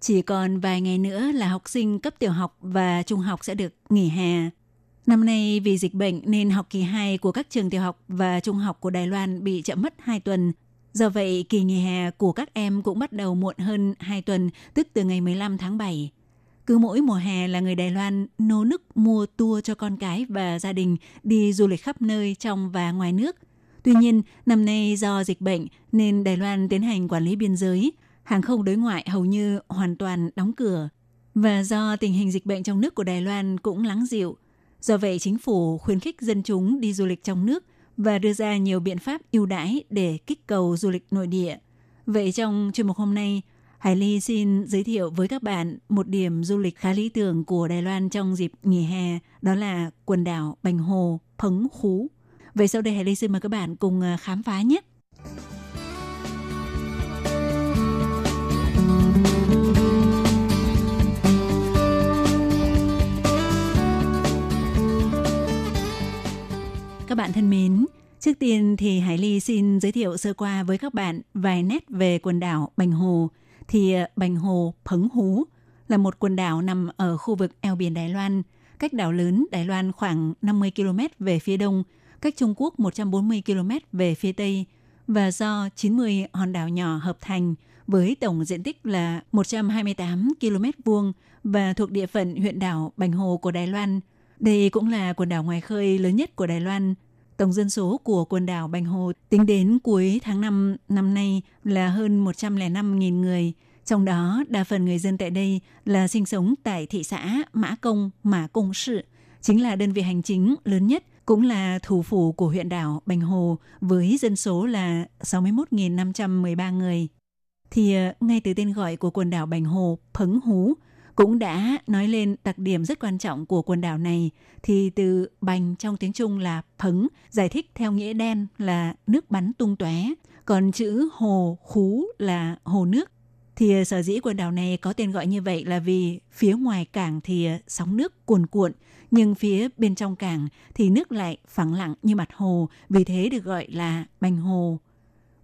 Speaker 6: chỉ còn vài ngày nữa là học sinh cấp tiểu học và trung học sẽ được nghỉ hè. Năm nay vì dịch bệnh nên học kỳ 2 của các trường tiểu học và trung học của Đài Loan bị chậm mất 2 tuần. Do vậy, kỳ nghỉ hè của các em cũng bắt đầu muộn hơn 2 tuần, tức từ ngày 15 tháng 7. Cứ mỗi mùa hè là người Đài Loan nô nức mua tour cho con cái và gia đình đi du lịch khắp nơi trong và ngoài nước. Tuy nhiên, năm nay do dịch bệnh nên Đài Loan tiến hành quản lý biên giới, hàng không đối ngoại hầu như hoàn toàn đóng cửa. Và do tình hình dịch bệnh trong nước của Đài Loan cũng lắng dịu, do vậy chính phủ khuyến khích dân chúng đi du lịch trong nước và đưa ra nhiều biện pháp ưu đãi để kích cầu du lịch nội địa. Vậy trong chuyên mục hôm nay, Hải Ly xin giới thiệu với các bạn một điểm du lịch khá lý tưởng của Đài Loan trong dịp nghỉ hè, đó là quần đảo Bành Hồ, Phấn Khú. Vậy sau đây Hải Ly xin mời các bạn cùng à, khám phá nhé. Bạn thân mến, trước tiên thì Hải Ly xin giới thiệu sơ qua với các bạn vài nét về quần đảo Bành Hồ. Thì ờ, Bành Hồ Phấn Hú là một quần đảo nằm ở khu vực eo biển Đài Loan, cách đảo lớn Đài Loan khoảng 50 km về phía đông, cách Trung Quốc 140 km về phía tây và do 90 hòn đảo nhỏ hợp thành với tổng diện tích là 128 km vuông và thuộc địa phận huyện đảo Bành Hồ của Đài Loan. Đây cũng là quần đảo ngoài khơi lớn nhất của Đài Loan. Tổng dân số của quần đảo Bành Hồ tính đến cuối tháng 5 năm nay là hơn 105.000 người. Trong đó, đa phần người dân tại đây là sinh sống tại thị xã Mã Công, Mã Công Sự, chính là đơn vị hành chính lớn nhất, cũng là thủ phủ của huyện đảo Bành Hồ với dân số là 61.513 người. Thì ờ, ngay từ tên gọi của quần đảo Bành Hồ, Phấn Hú, cũng đã nói lên đặc điểm rất quan trọng của quần đảo này. Thì từ bành trong tiếng Trung là phấn, giải thích theo nghĩa đen là nước bắn tung tóe. Còn chữ hồ, khú là hồ nước. Thì sở dĩ quần đảo này có tên gọi như vậy là vì phía ngoài cảng thì sóng nước cuồn cuộn, nhưng phía bên trong cảng thì nước lại phẳng lặng như mặt hồ, vì thế được gọi là bành hồ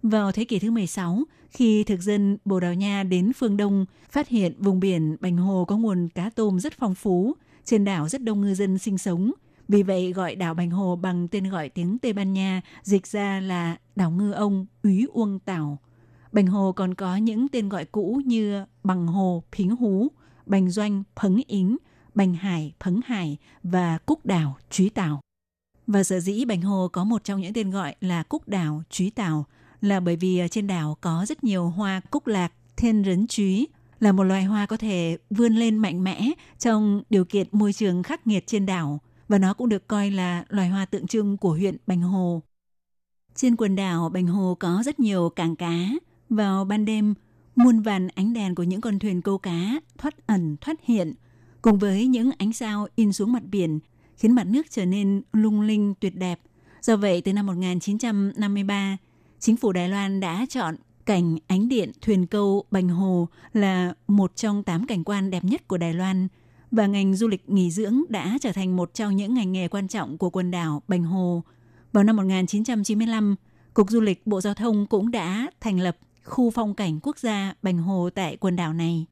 Speaker 6: vào thế kỷ thứ 16, khi thực dân Bồ Đào Nha đến phương Đông, phát hiện vùng biển Bành Hồ có nguồn cá tôm rất phong phú, trên đảo rất đông ngư dân sinh sống. Vì vậy gọi đảo Bành Hồ bằng tên gọi tiếng Tây Ban Nha, dịch ra là đảo ngư ông Úy Uông Tảo. Bành Hồ còn có những tên gọi cũ như Bằng Hồ, Phính Hú, Bành Doanh, Phấn Ính, Bành Hải, Phấn Hải và Cúc Đảo, Chúy Tảo. Và sở dĩ Bành Hồ có một trong những tên gọi là Cúc Đảo, Chúy Tảo là bởi vì ờ, trên đảo có rất nhiều hoa cúc lạc, thiên rấn chúy, là một loài hoa có thể vươn lên mạnh mẽ trong điều kiện môi trường khắc nghiệt trên đảo và nó cũng được coi là loài hoa tượng trưng của huyện Bành Hồ. Trên quần đảo Bành Hồ có rất nhiều cảng cá. Vào ban đêm, muôn vàn ánh đèn của những con thuyền câu cá thoát ẩn thoát hiện, cùng với những ánh sao in xuống mặt biển, khiến mặt nước trở nên lung linh tuyệt đẹp. Do vậy, từ năm 1953, chính phủ Đài Loan đã chọn cảnh ánh điện thuyền câu Bành Hồ là một trong tám cảnh quan đẹp nhất của Đài Loan và ngành du lịch nghỉ dưỡng đã trở thành một trong những ngành nghề quan trọng của quần đảo Bành Hồ. Vào năm 1995, Cục Du lịch Bộ Giao thông cũng đã thành lập khu phong cảnh quốc gia Bành Hồ tại quần đảo này.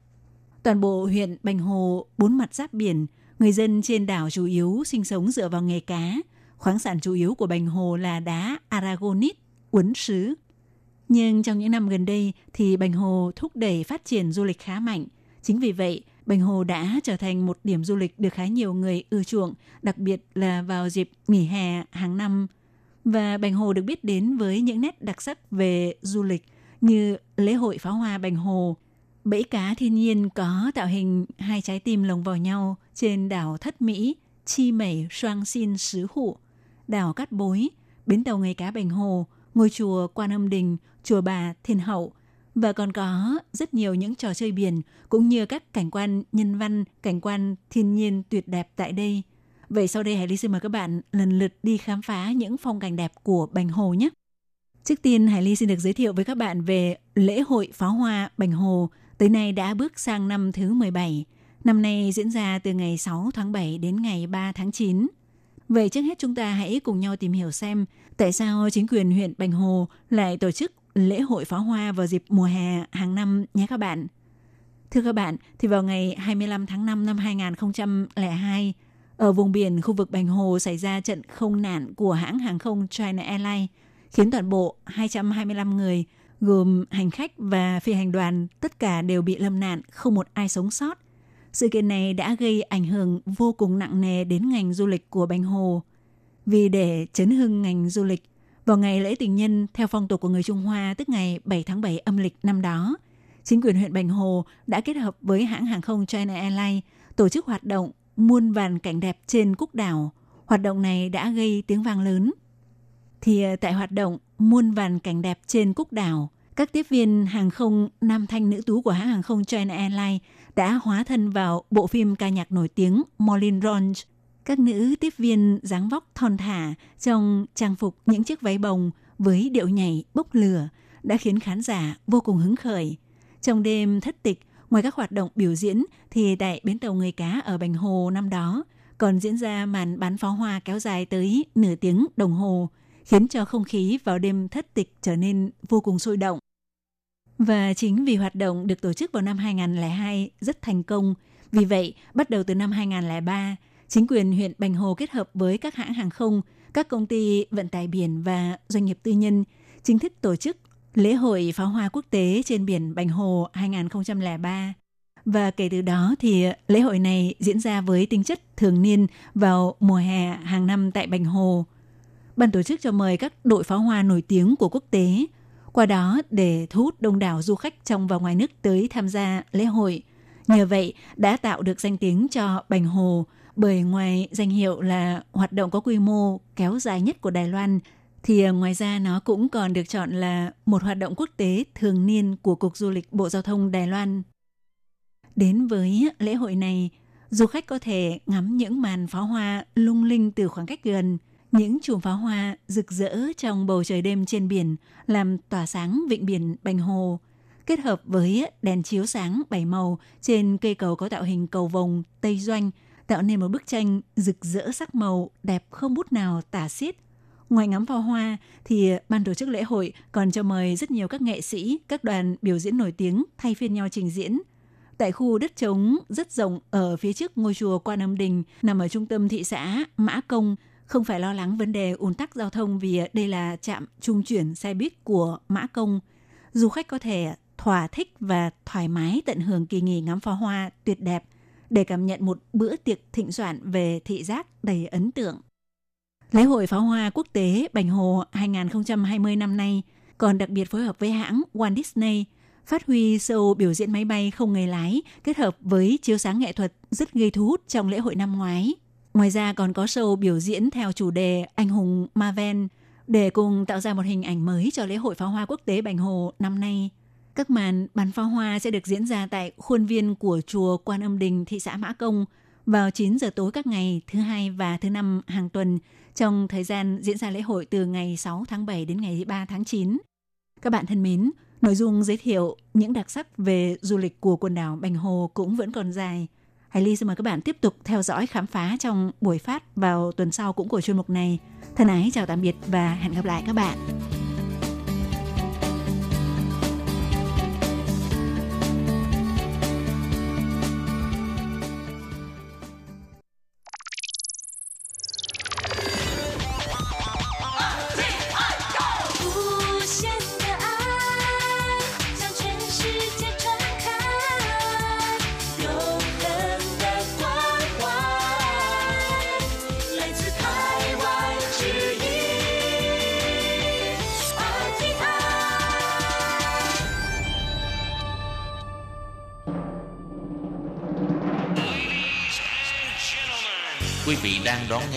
Speaker 6: Toàn bộ huyện Bành Hồ bốn mặt giáp biển, người dân trên đảo chủ yếu sinh sống dựa vào nghề cá. Khoáng sản chủ yếu của Bành Hồ là đá aragonite, uốn sứ. Nhưng trong những năm gần đây thì Bành Hồ thúc đẩy phát triển du lịch khá mạnh. Chính vì vậy, Bành Hồ đã trở thành một điểm du lịch được khá nhiều người ưa chuộng, đặc biệt là vào dịp nghỉ hè hàng năm. Và Bành Hồ được biết đến với những nét đặc sắc về du lịch như lễ hội pháo hoa Bành Hồ, bẫy cá thiên nhiên có tạo hình hai trái tim lồng vào nhau trên đảo Thất Mỹ, Chi Mẩy Xoang Xin Sứ Hụ, đảo Cát Bối, bến tàu nghề cá Bành Hồ, ngôi chùa Quan Âm Đình, chùa Bà Thiên Hậu và còn có rất nhiều những trò chơi biển cũng như các cảnh quan nhân văn, cảnh quan thiên nhiên tuyệt đẹp tại đây. Vậy sau đây Hải Ly xin mời các bạn lần lượt đi khám phá những phong cảnh đẹp của Bành Hồ nhé. Trước tiên Hải Ly xin được giới thiệu với các bạn về lễ hội pháo hoa Bành Hồ tới nay đã bước sang năm thứ 17. Năm nay diễn ra từ ngày 6 tháng 7 đến ngày 3 tháng 9. Vậy trước hết chúng ta hãy cùng nhau tìm hiểu xem tại sao chính quyền huyện Bành Hồ lại tổ chức lễ hội pháo hoa vào dịp mùa hè hàng năm nhé các bạn. Thưa các bạn, thì vào ngày 25 tháng 5 năm 2002, ở vùng biển khu vực Bành Hồ xảy ra trận không nạn của hãng hàng không China Airlines, khiến toàn bộ 225 người, gồm hành khách và phi hành đoàn, tất cả đều bị lâm nạn, không một ai sống sót. Sự kiện này đã gây ảnh hưởng vô cùng nặng nề đến ngành du lịch của Bành Hồ. Vì để chấn hưng ngành du lịch, vào ngày lễ tình nhân theo phong tục của người Trung Hoa tức ngày 7 tháng 7 âm lịch năm đó, chính quyền huyện Bành Hồ đã kết hợp với hãng hàng không China Airlines tổ chức hoạt động muôn vàn cảnh đẹp trên quốc đảo. Hoạt động này đã gây tiếng vang lớn. Thì ờ, tại hoạt động muôn vàn cảnh đẹp trên quốc đảo, các tiếp viên hàng không nam thanh nữ tú của hãng hàng không China Airlines đã hóa thân vào bộ phim ca nhạc nổi tiếng Molin Rouge. Các nữ tiếp viên dáng vóc thon thả trong trang phục những chiếc váy bồng với điệu nhảy bốc lửa đã khiến khán giả vô cùng hứng khởi. Trong đêm thất tịch, ngoài các hoạt động biểu diễn thì tại bến tàu người cá ở Bành Hồ năm đó còn diễn ra màn bắn pháo hoa kéo dài tới nửa tiếng đồng hồ, khiến cho không khí vào đêm thất tịch trở nên vô cùng sôi động. Và chính vì hoạt động được tổ chức vào năm 2002 rất thành công, vì vậy bắt đầu từ năm 2003, chính quyền huyện Bành Hồ kết hợp với các hãng hàng không, các công ty vận tải biển và doanh nghiệp tư nhân chính thức tổ chức lễ hội pháo hoa quốc tế trên biển Bành Hồ 2003. Và kể từ đó thì lễ hội này diễn ra với tính chất thường niên vào mùa hè hàng năm tại Bành Hồ. Ban tổ chức cho mời các đội pháo hoa nổi tiếng của quốc tế, qua đó để thu hút đông đảo du khách trong và ngoài nước tới tham gia lễ hội. Nhờ vậy đã tạo được danh tiếng cho Bành Hồ bởi ngoài danh hiệu là hoạt động có quy mô kéo dài nhất của Đài Loan thì ờ, ngoài ra nó cũng còn được chọn là một hoạt động quốc tế thường niên của Cục Du lịch Bộ Giao thông Đài Loan. Đến với lễ hội này, du khách có thể ngắm những màn pháo hoa lung linh từ khoảng cách gần, những chùm pháo hoa rực rỡ trong bầu trời đêm trên biển làm tỏa sáng vịnh biển Bành Hồ, kết hợp với đèn chiếu sáng bảy màu trên cây cầu có tạo hình cầu vồng Tây Doanh, tạo nên một bức tranh rực rỡ sắc màu đẹp không bút nào tả xiết Ngoài ngắm pháo hoa thì ban tổ chức lễ hội còn cho mời rất nhiều các nghệ sĩ, các đoàn biểu diễn nổi tiếng thay phiên nhau trình diễn. Tại khu đất trống rất rộng ở phía trước ngôi chùa Quan Âm Đình nằm ở trung tâm thị xã Mã Công, không phải lo lắng vấn đề ùn tắc giao thông vì à, đây là trạm trung chuyển xe buýt của Mã Công. Du khách có thể thỏa thích và thoải mái tận hưởng kỳ nghỉ ngắm pháo hoa tuyệt đẹp để cảm nhận một bữa tiệc thịnh soạn về thị giác đầy ấn tượng. Lễ hội pháo hoa quốc tế Bành Hồ 2020 năm nay còn đặc biệt phối hợp với hãng Walt Disney phát huy show biểu diễn máy bay không người lái kết hợp với chiếu sáng nghệ thuật rất gây thu hút trong lễ hội năm ngoái. Ngoài ra còn có show biểu diễn theo chủ đề Anh hùng Marvel để cùng tạo ra một hình ảnh mới cho lễ hội pháo hoa quốc tế Bành Hồ năm nay. Các màn bắn pháo hoa sẽ được diễn ra tại khuôn viên của chùa Quan Âm Đình, thị xã Mã Công vào 9 giờ tối các ngày thứ hai và thứ năm hàng tuần trong thời gian diễn ra lễ hội từ ngày 6 tháng 7 đến ngày 3 tháng 9. Các bạn thân mến, nội dung giới thiệu những đặc sắc về du lịch của quần đảo Bành Hồ cũng vẫn còn dài. Hải Ly xin mời các bạn tiếp tục theo dõi khám phá trong buổi phát vào tuần sau cũng của chuyên mục này. Thân ái chào tạm biệt và hẹn gặp lại các bạn.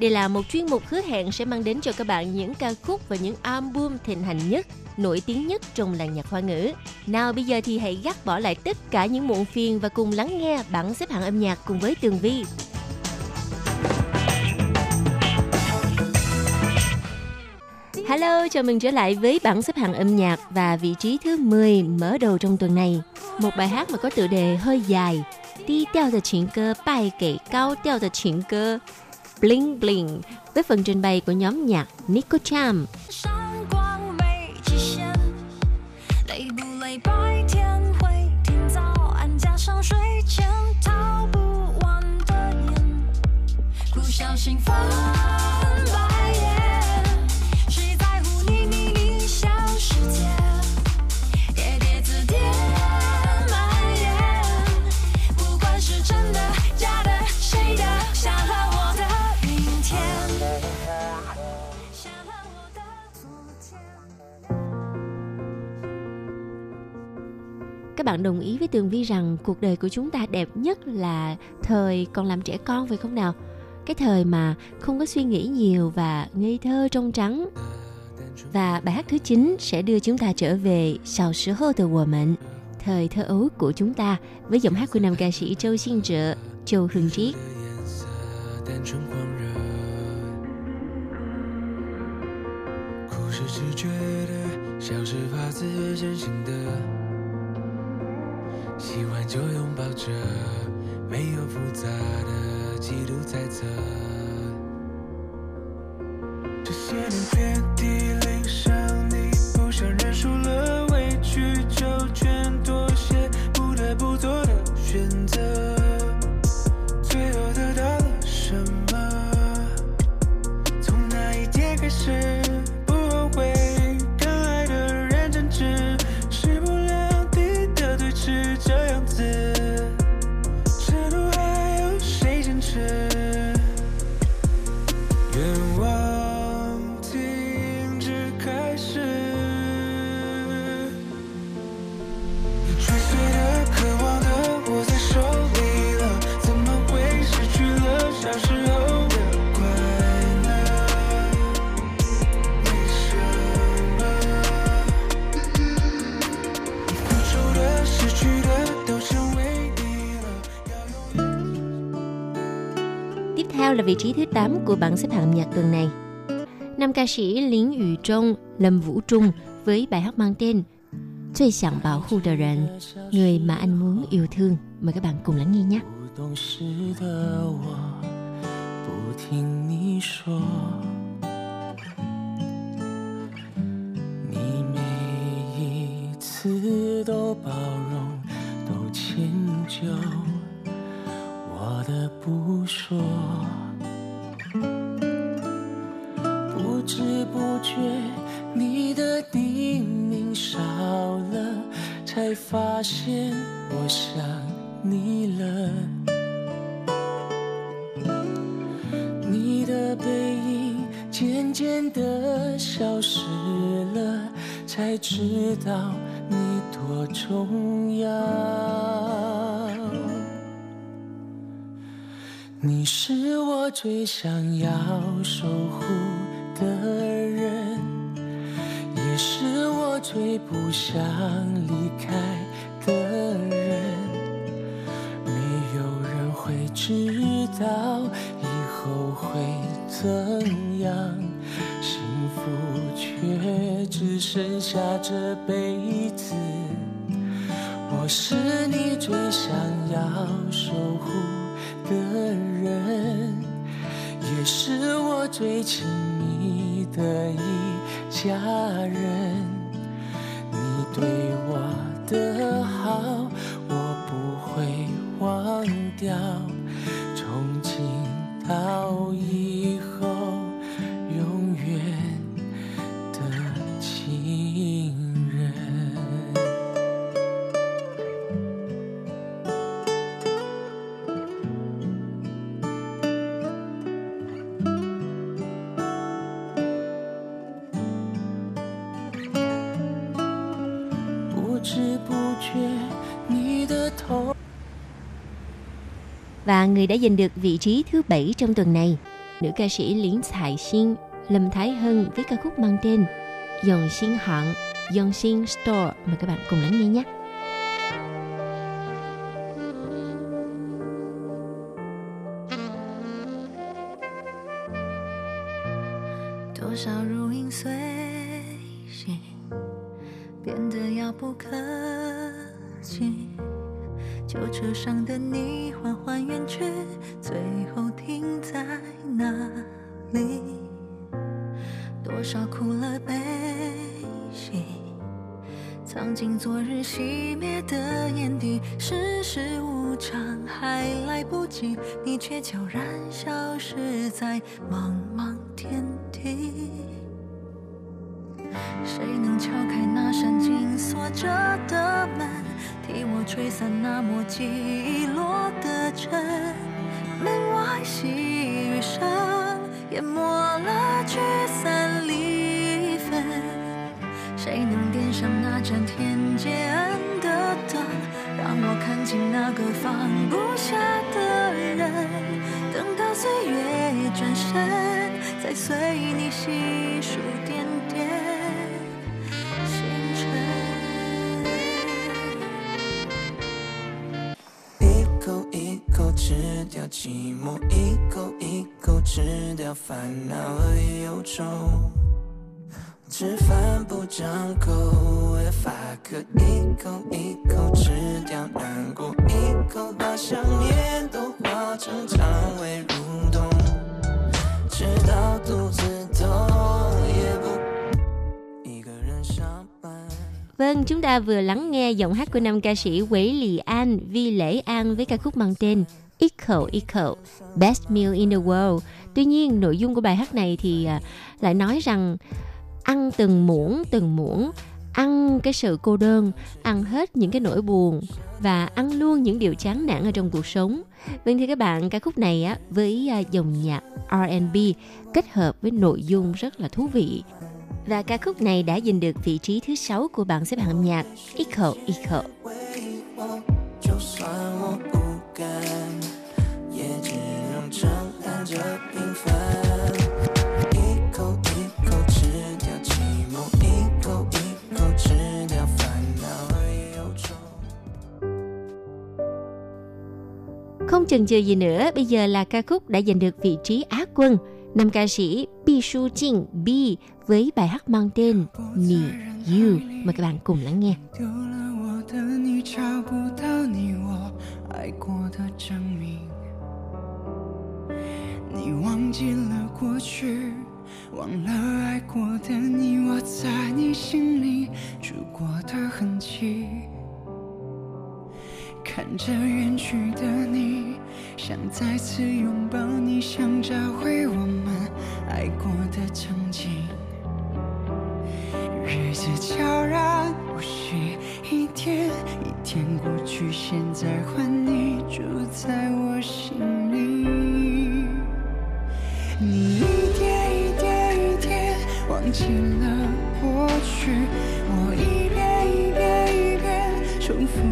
Speaker 4: Đây là một chuyên mục hứa hẹn sẽ mang đến cho các bạn những ca khúc và những album thịnh hành nhất, nổi tiếng nhất trong làng nhạc hoa ngữ. Nào bây giờ thì hãy gác bỏ lại tất cả những muộn phiền và cùng lắng nghe bảng xếp hạng âm nhạc cùng với Tường Vi. Hello, chào mừng trở lại với bảng xếp hạng âm nhạc và vị trí thứ 10 mở đầu trong tuần này. Một bài hát mà có tựa đề hơi dài, Đi theo the chuyện cơ bài kể cao tiêu de chuyện cơ Bling Bling với phần trình bày của nhóm nhạc Nico Cham.
Speaker 7: 闪光
Speaker 4: Các bạn đồng ý với Tường Vi rằng cuộc đời của chúng ta đẹp nhất là thời còn làm trẻ con phải không nào? Cái thời mà không có suy nghĩ nhiều và ngây thơ trong trắng. Và bài hát thứ 9 sẽ đưa chúng ta trở về Sào sứ hô từ của mình, thời thơ ấu của chúng ta với giọng hát của nam ca sĩ Châu Xin Trợ, Châu Hương Triết.
Speaker 8: 颜色单纯狂热，哭是直觉的，笑是发自真心的， 喜欢就拥抱着，没有复杂的嫉妒猜测。这些年遍体鳞伤，你不想认输了，委曲求
Speaker 4: trí thứ 8 của bảng xếp hạng nhạc tuần này. Nam ca sĩ Lý Ủy Trung, Lâm Vũ Trung với bài hát mang tên最想保护的人, người mà anh muốn yêu thương. Mời các bạn cùng lắng nghe nhé.
Speaker 8: 不懂事的我，不听你说，你每一次都包容，都迁就我的不说， 到你多重要。你是我最想要守护的人，也是我最不想离开的人。没有人会知道以后会怎样，幸福却只剩下这辈子。我是你最想要守护的人，也是我最亲密的一家人。你对我的好，我不会忘掉，从今到以
Speaker 4: Và người đã giành được vị trí thứ bảy trong tuần này, nữ ca sĩ Liễn 彩 Xin, Lâm Thái Hân với ca khúc mang tên Dòng Xin Hạng, Dòng Xin Store. Mời các bạn cùng lắng nghe nhé.
Speaker 7: 悄然消失在茫茫天地。谁能敲开那扇紧锁着的门，替我吹散那抹记忆落的尘？门外细雨声淹没了聚散离分。谁能点上那盏天阶暗的灯，让我看清那个放不下随你细数点点星辰。
Speaker 8: 一口一口吃掉寂寞，一口一口吃掉烦恼和忧愁。吃饭不张口，If I could 一口一
Speaker 4: Chúng ta vừa lắng nghe giọng hát của nam ca sĩ Quế Lì An, Vi Lễ An với ca khúc mang tên Echo Echo, Best Meal in the World. Tuy nhiên, nội dung của bài hát này thì à, lại nói rằng ăn từng muỗng, từng muỗng, ăn cái sự cô đơn, ăn hết những cái nỗi buồn và ăn luôn những điều chán nản ở trong cuộc sống. Vâng thưa các bạn, ca khúc này á với à, dòng nhạc R&B kết hợp với nội dung rất là thú vị và ca khúc này đã giành được vị trí thứ sáu của bảng xếp hạng âm nhạc Echo Echo. Không chần chừ gì nữa, bây giờ là ca khúc đã giành được vị trí Á quân Nam ca sĩ Bi Su Jin Bi với bài hát mang tên Me You. Mời các bạn cùng lắng nghe.
Speaker 9: 丢了我的你，找不到你我爱过的证明。你忘记了过去，忘了爱过的你，我在你心里住过的痕迹。 看着远去的你，想再次拥抱你，想找回我们爱过的曾经。日子悄然无息，一天一天过去，现在换你住在我心里。你一点一点一点忘记了过去，我一遍一遍一遍重复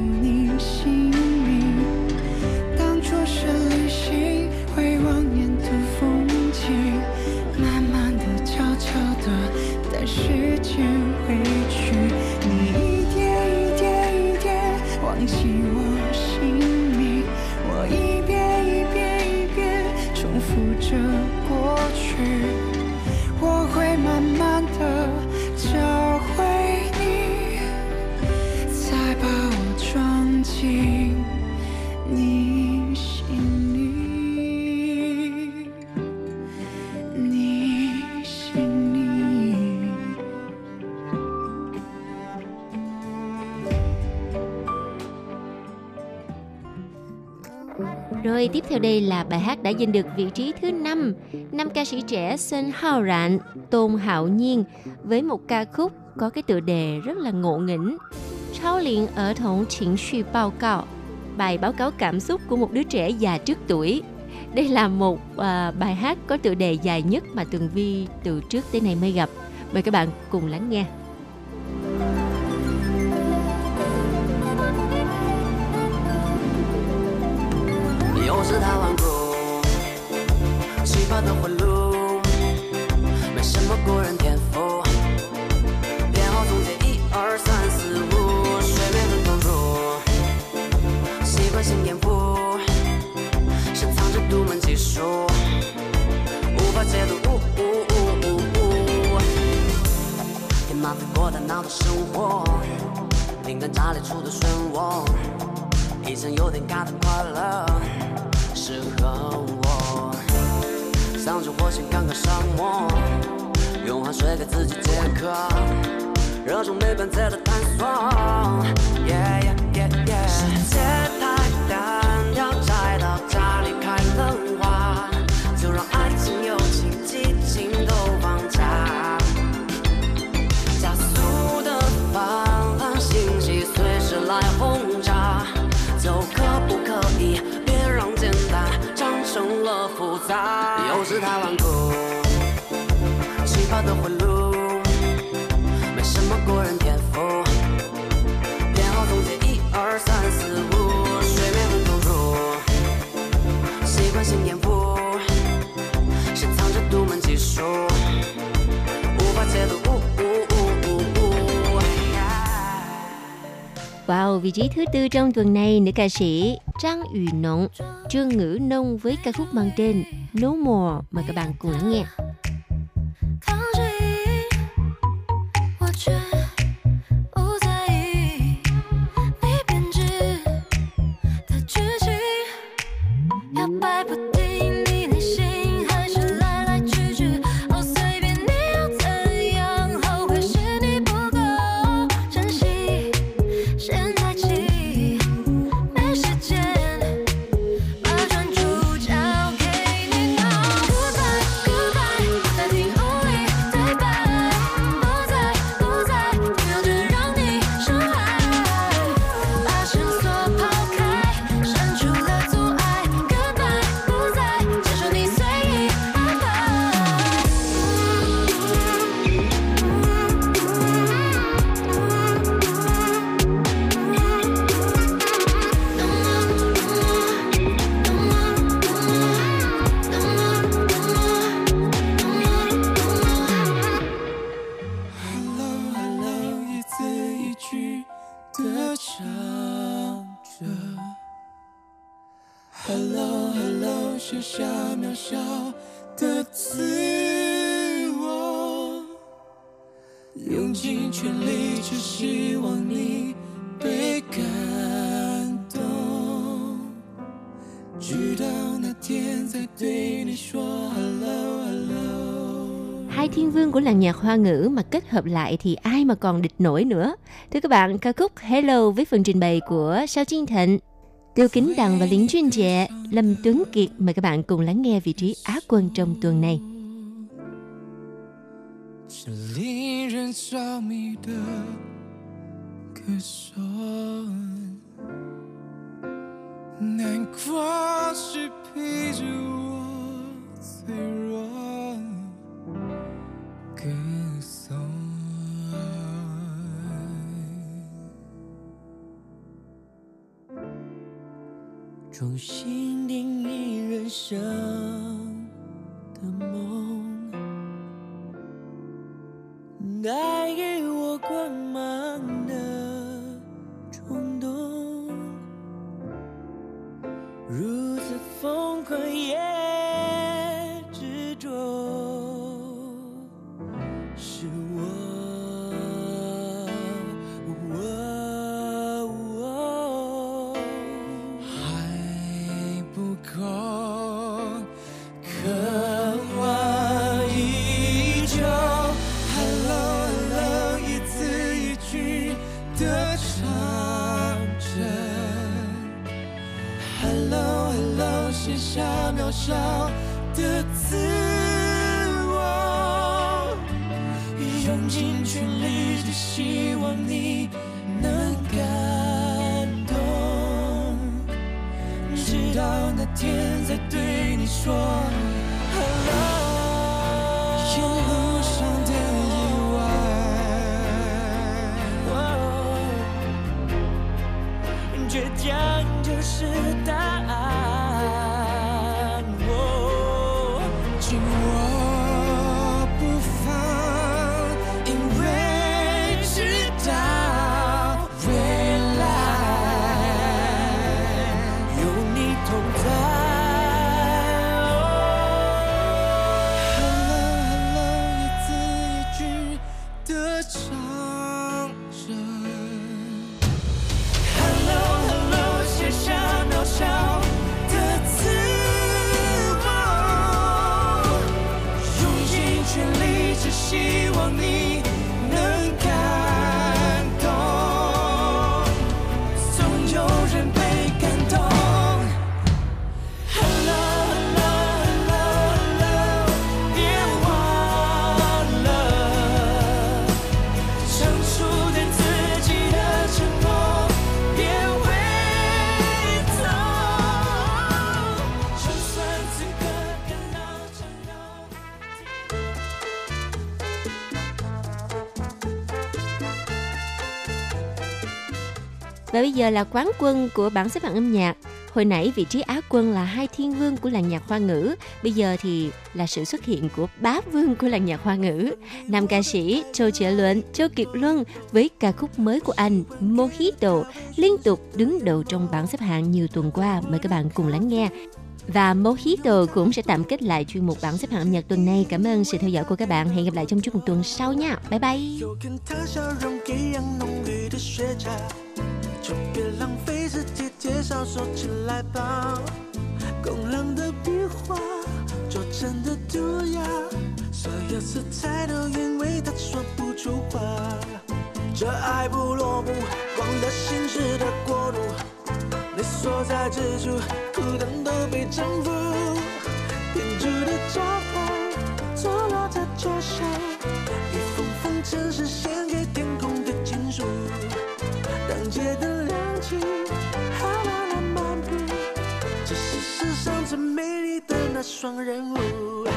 Speaker 4: Tiếp theo đây là bài hát đã giành được vị trí thứ 5. năm ca sĩ trẻ Sơn Hào Rạn, Tôn Hạo Nhiên với một ca khúc có cái tựa đề rất là ngộ nghĩnh. Trao liền ở thống chính suy báo cáo, bài báo cáo cảm xúc của một đứa trẻ già trước tuổi. Đây là một à, bài hát có tựa đề dài nhất mà Tường Vi từ trước tới nay mới gặp. Mời các bạn cùng lắng nghe.
Speaker 10: 奇葩的回路，没什么过人天赋，编号总结一二三四五，睡眠很投入，习惯性颠覆，深藏着独门技术，无法解读。呜呜呜呜呜天马飞过大脑的生活，灵感炸裂出的漩涡，一阵有点尬的快乐，适合。上去火星看看沙漠，用汗水给自己解渴，热衷没边界的探索。Yeah yeah yeah yeah，了复杂？有时太顽固，奇葩的回路，没什么过人天赋，编号总结一二三四五，睡眠很投入，习惯性颠覆，深藏着独门技术。无法解读。呜呜呜呜呜
Speaker 11: Wow, vị trí thứ tư trong tuần này nữ ca sĩ Trang Ủy Nông, Trương Ngữ Nông với ca khúc mang tên No More. Mời các bạn cùng lắng nghe. thiên vương của làng nhạc hoa ngữ mà kết hợp lại thì ai mà còn địch nổi nữa. Thưa các bạn, ca khúc Hello với phần trình bày của Sao Chiên Thịnh, Tiêu Kính Đằng và Liên Chuyên Trẻ, Lâm Tuấn Kiệt mời các bạn cùng lắng nghe vị trí Á quân trong tuần này.
Speaker 12: 这令人着迷的歌颂，难过是陪着我 重新定义人生
Speaker 4: Và bây giờ là quán quân của bảng xếp hạng âm nhạc. Hồi nãy vị trí Á quân là hai thiên vương của làng nhạc hoa ngữ. Bây giờ thì là sự xuất hiện của bá vương của làng nhạc hoa ngữ. Nam ca sĩ Châu Triệu Luận, Châu Kiệt Luân với ca khúc mới của anh Mojito liên tục đứng đầu trong bảng xếp hạng nhiều tuần qua. Mời các bạn cùng lắng nghe. Và Mojito cũng sẽ tạm kết lại chuyên mục bảng xếp hạng âm nhạc tuần này. Cảm ơn sự theo dõi của các bạn. Hẹn gặp lại trong chương trình tuần sau nha. Bye bye.
Speaker 13: 介绍，说起来吧。工人的笔画做成的涂鸦，所有色彩都因为他说不出话。这爱不落幕，忘了心事的国度，你所在之处，孤单都被征服。编织的招牌，坐落在脚下。一封封城市献给天空的情书，当街的亮起，最美丽的那双人舞。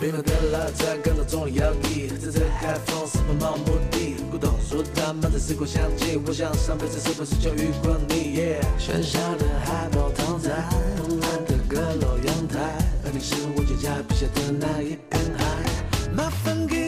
Speaker 13: 冰冷的拉赞感到中了摇曳，这次海风是否漫无目的？古董书摊满载时光香气，我想上辈子是不是就遇过你喧嚣的海报躺在慵懒的阁楼阳台，而你是我脚下笔下的那一片海。麻烦给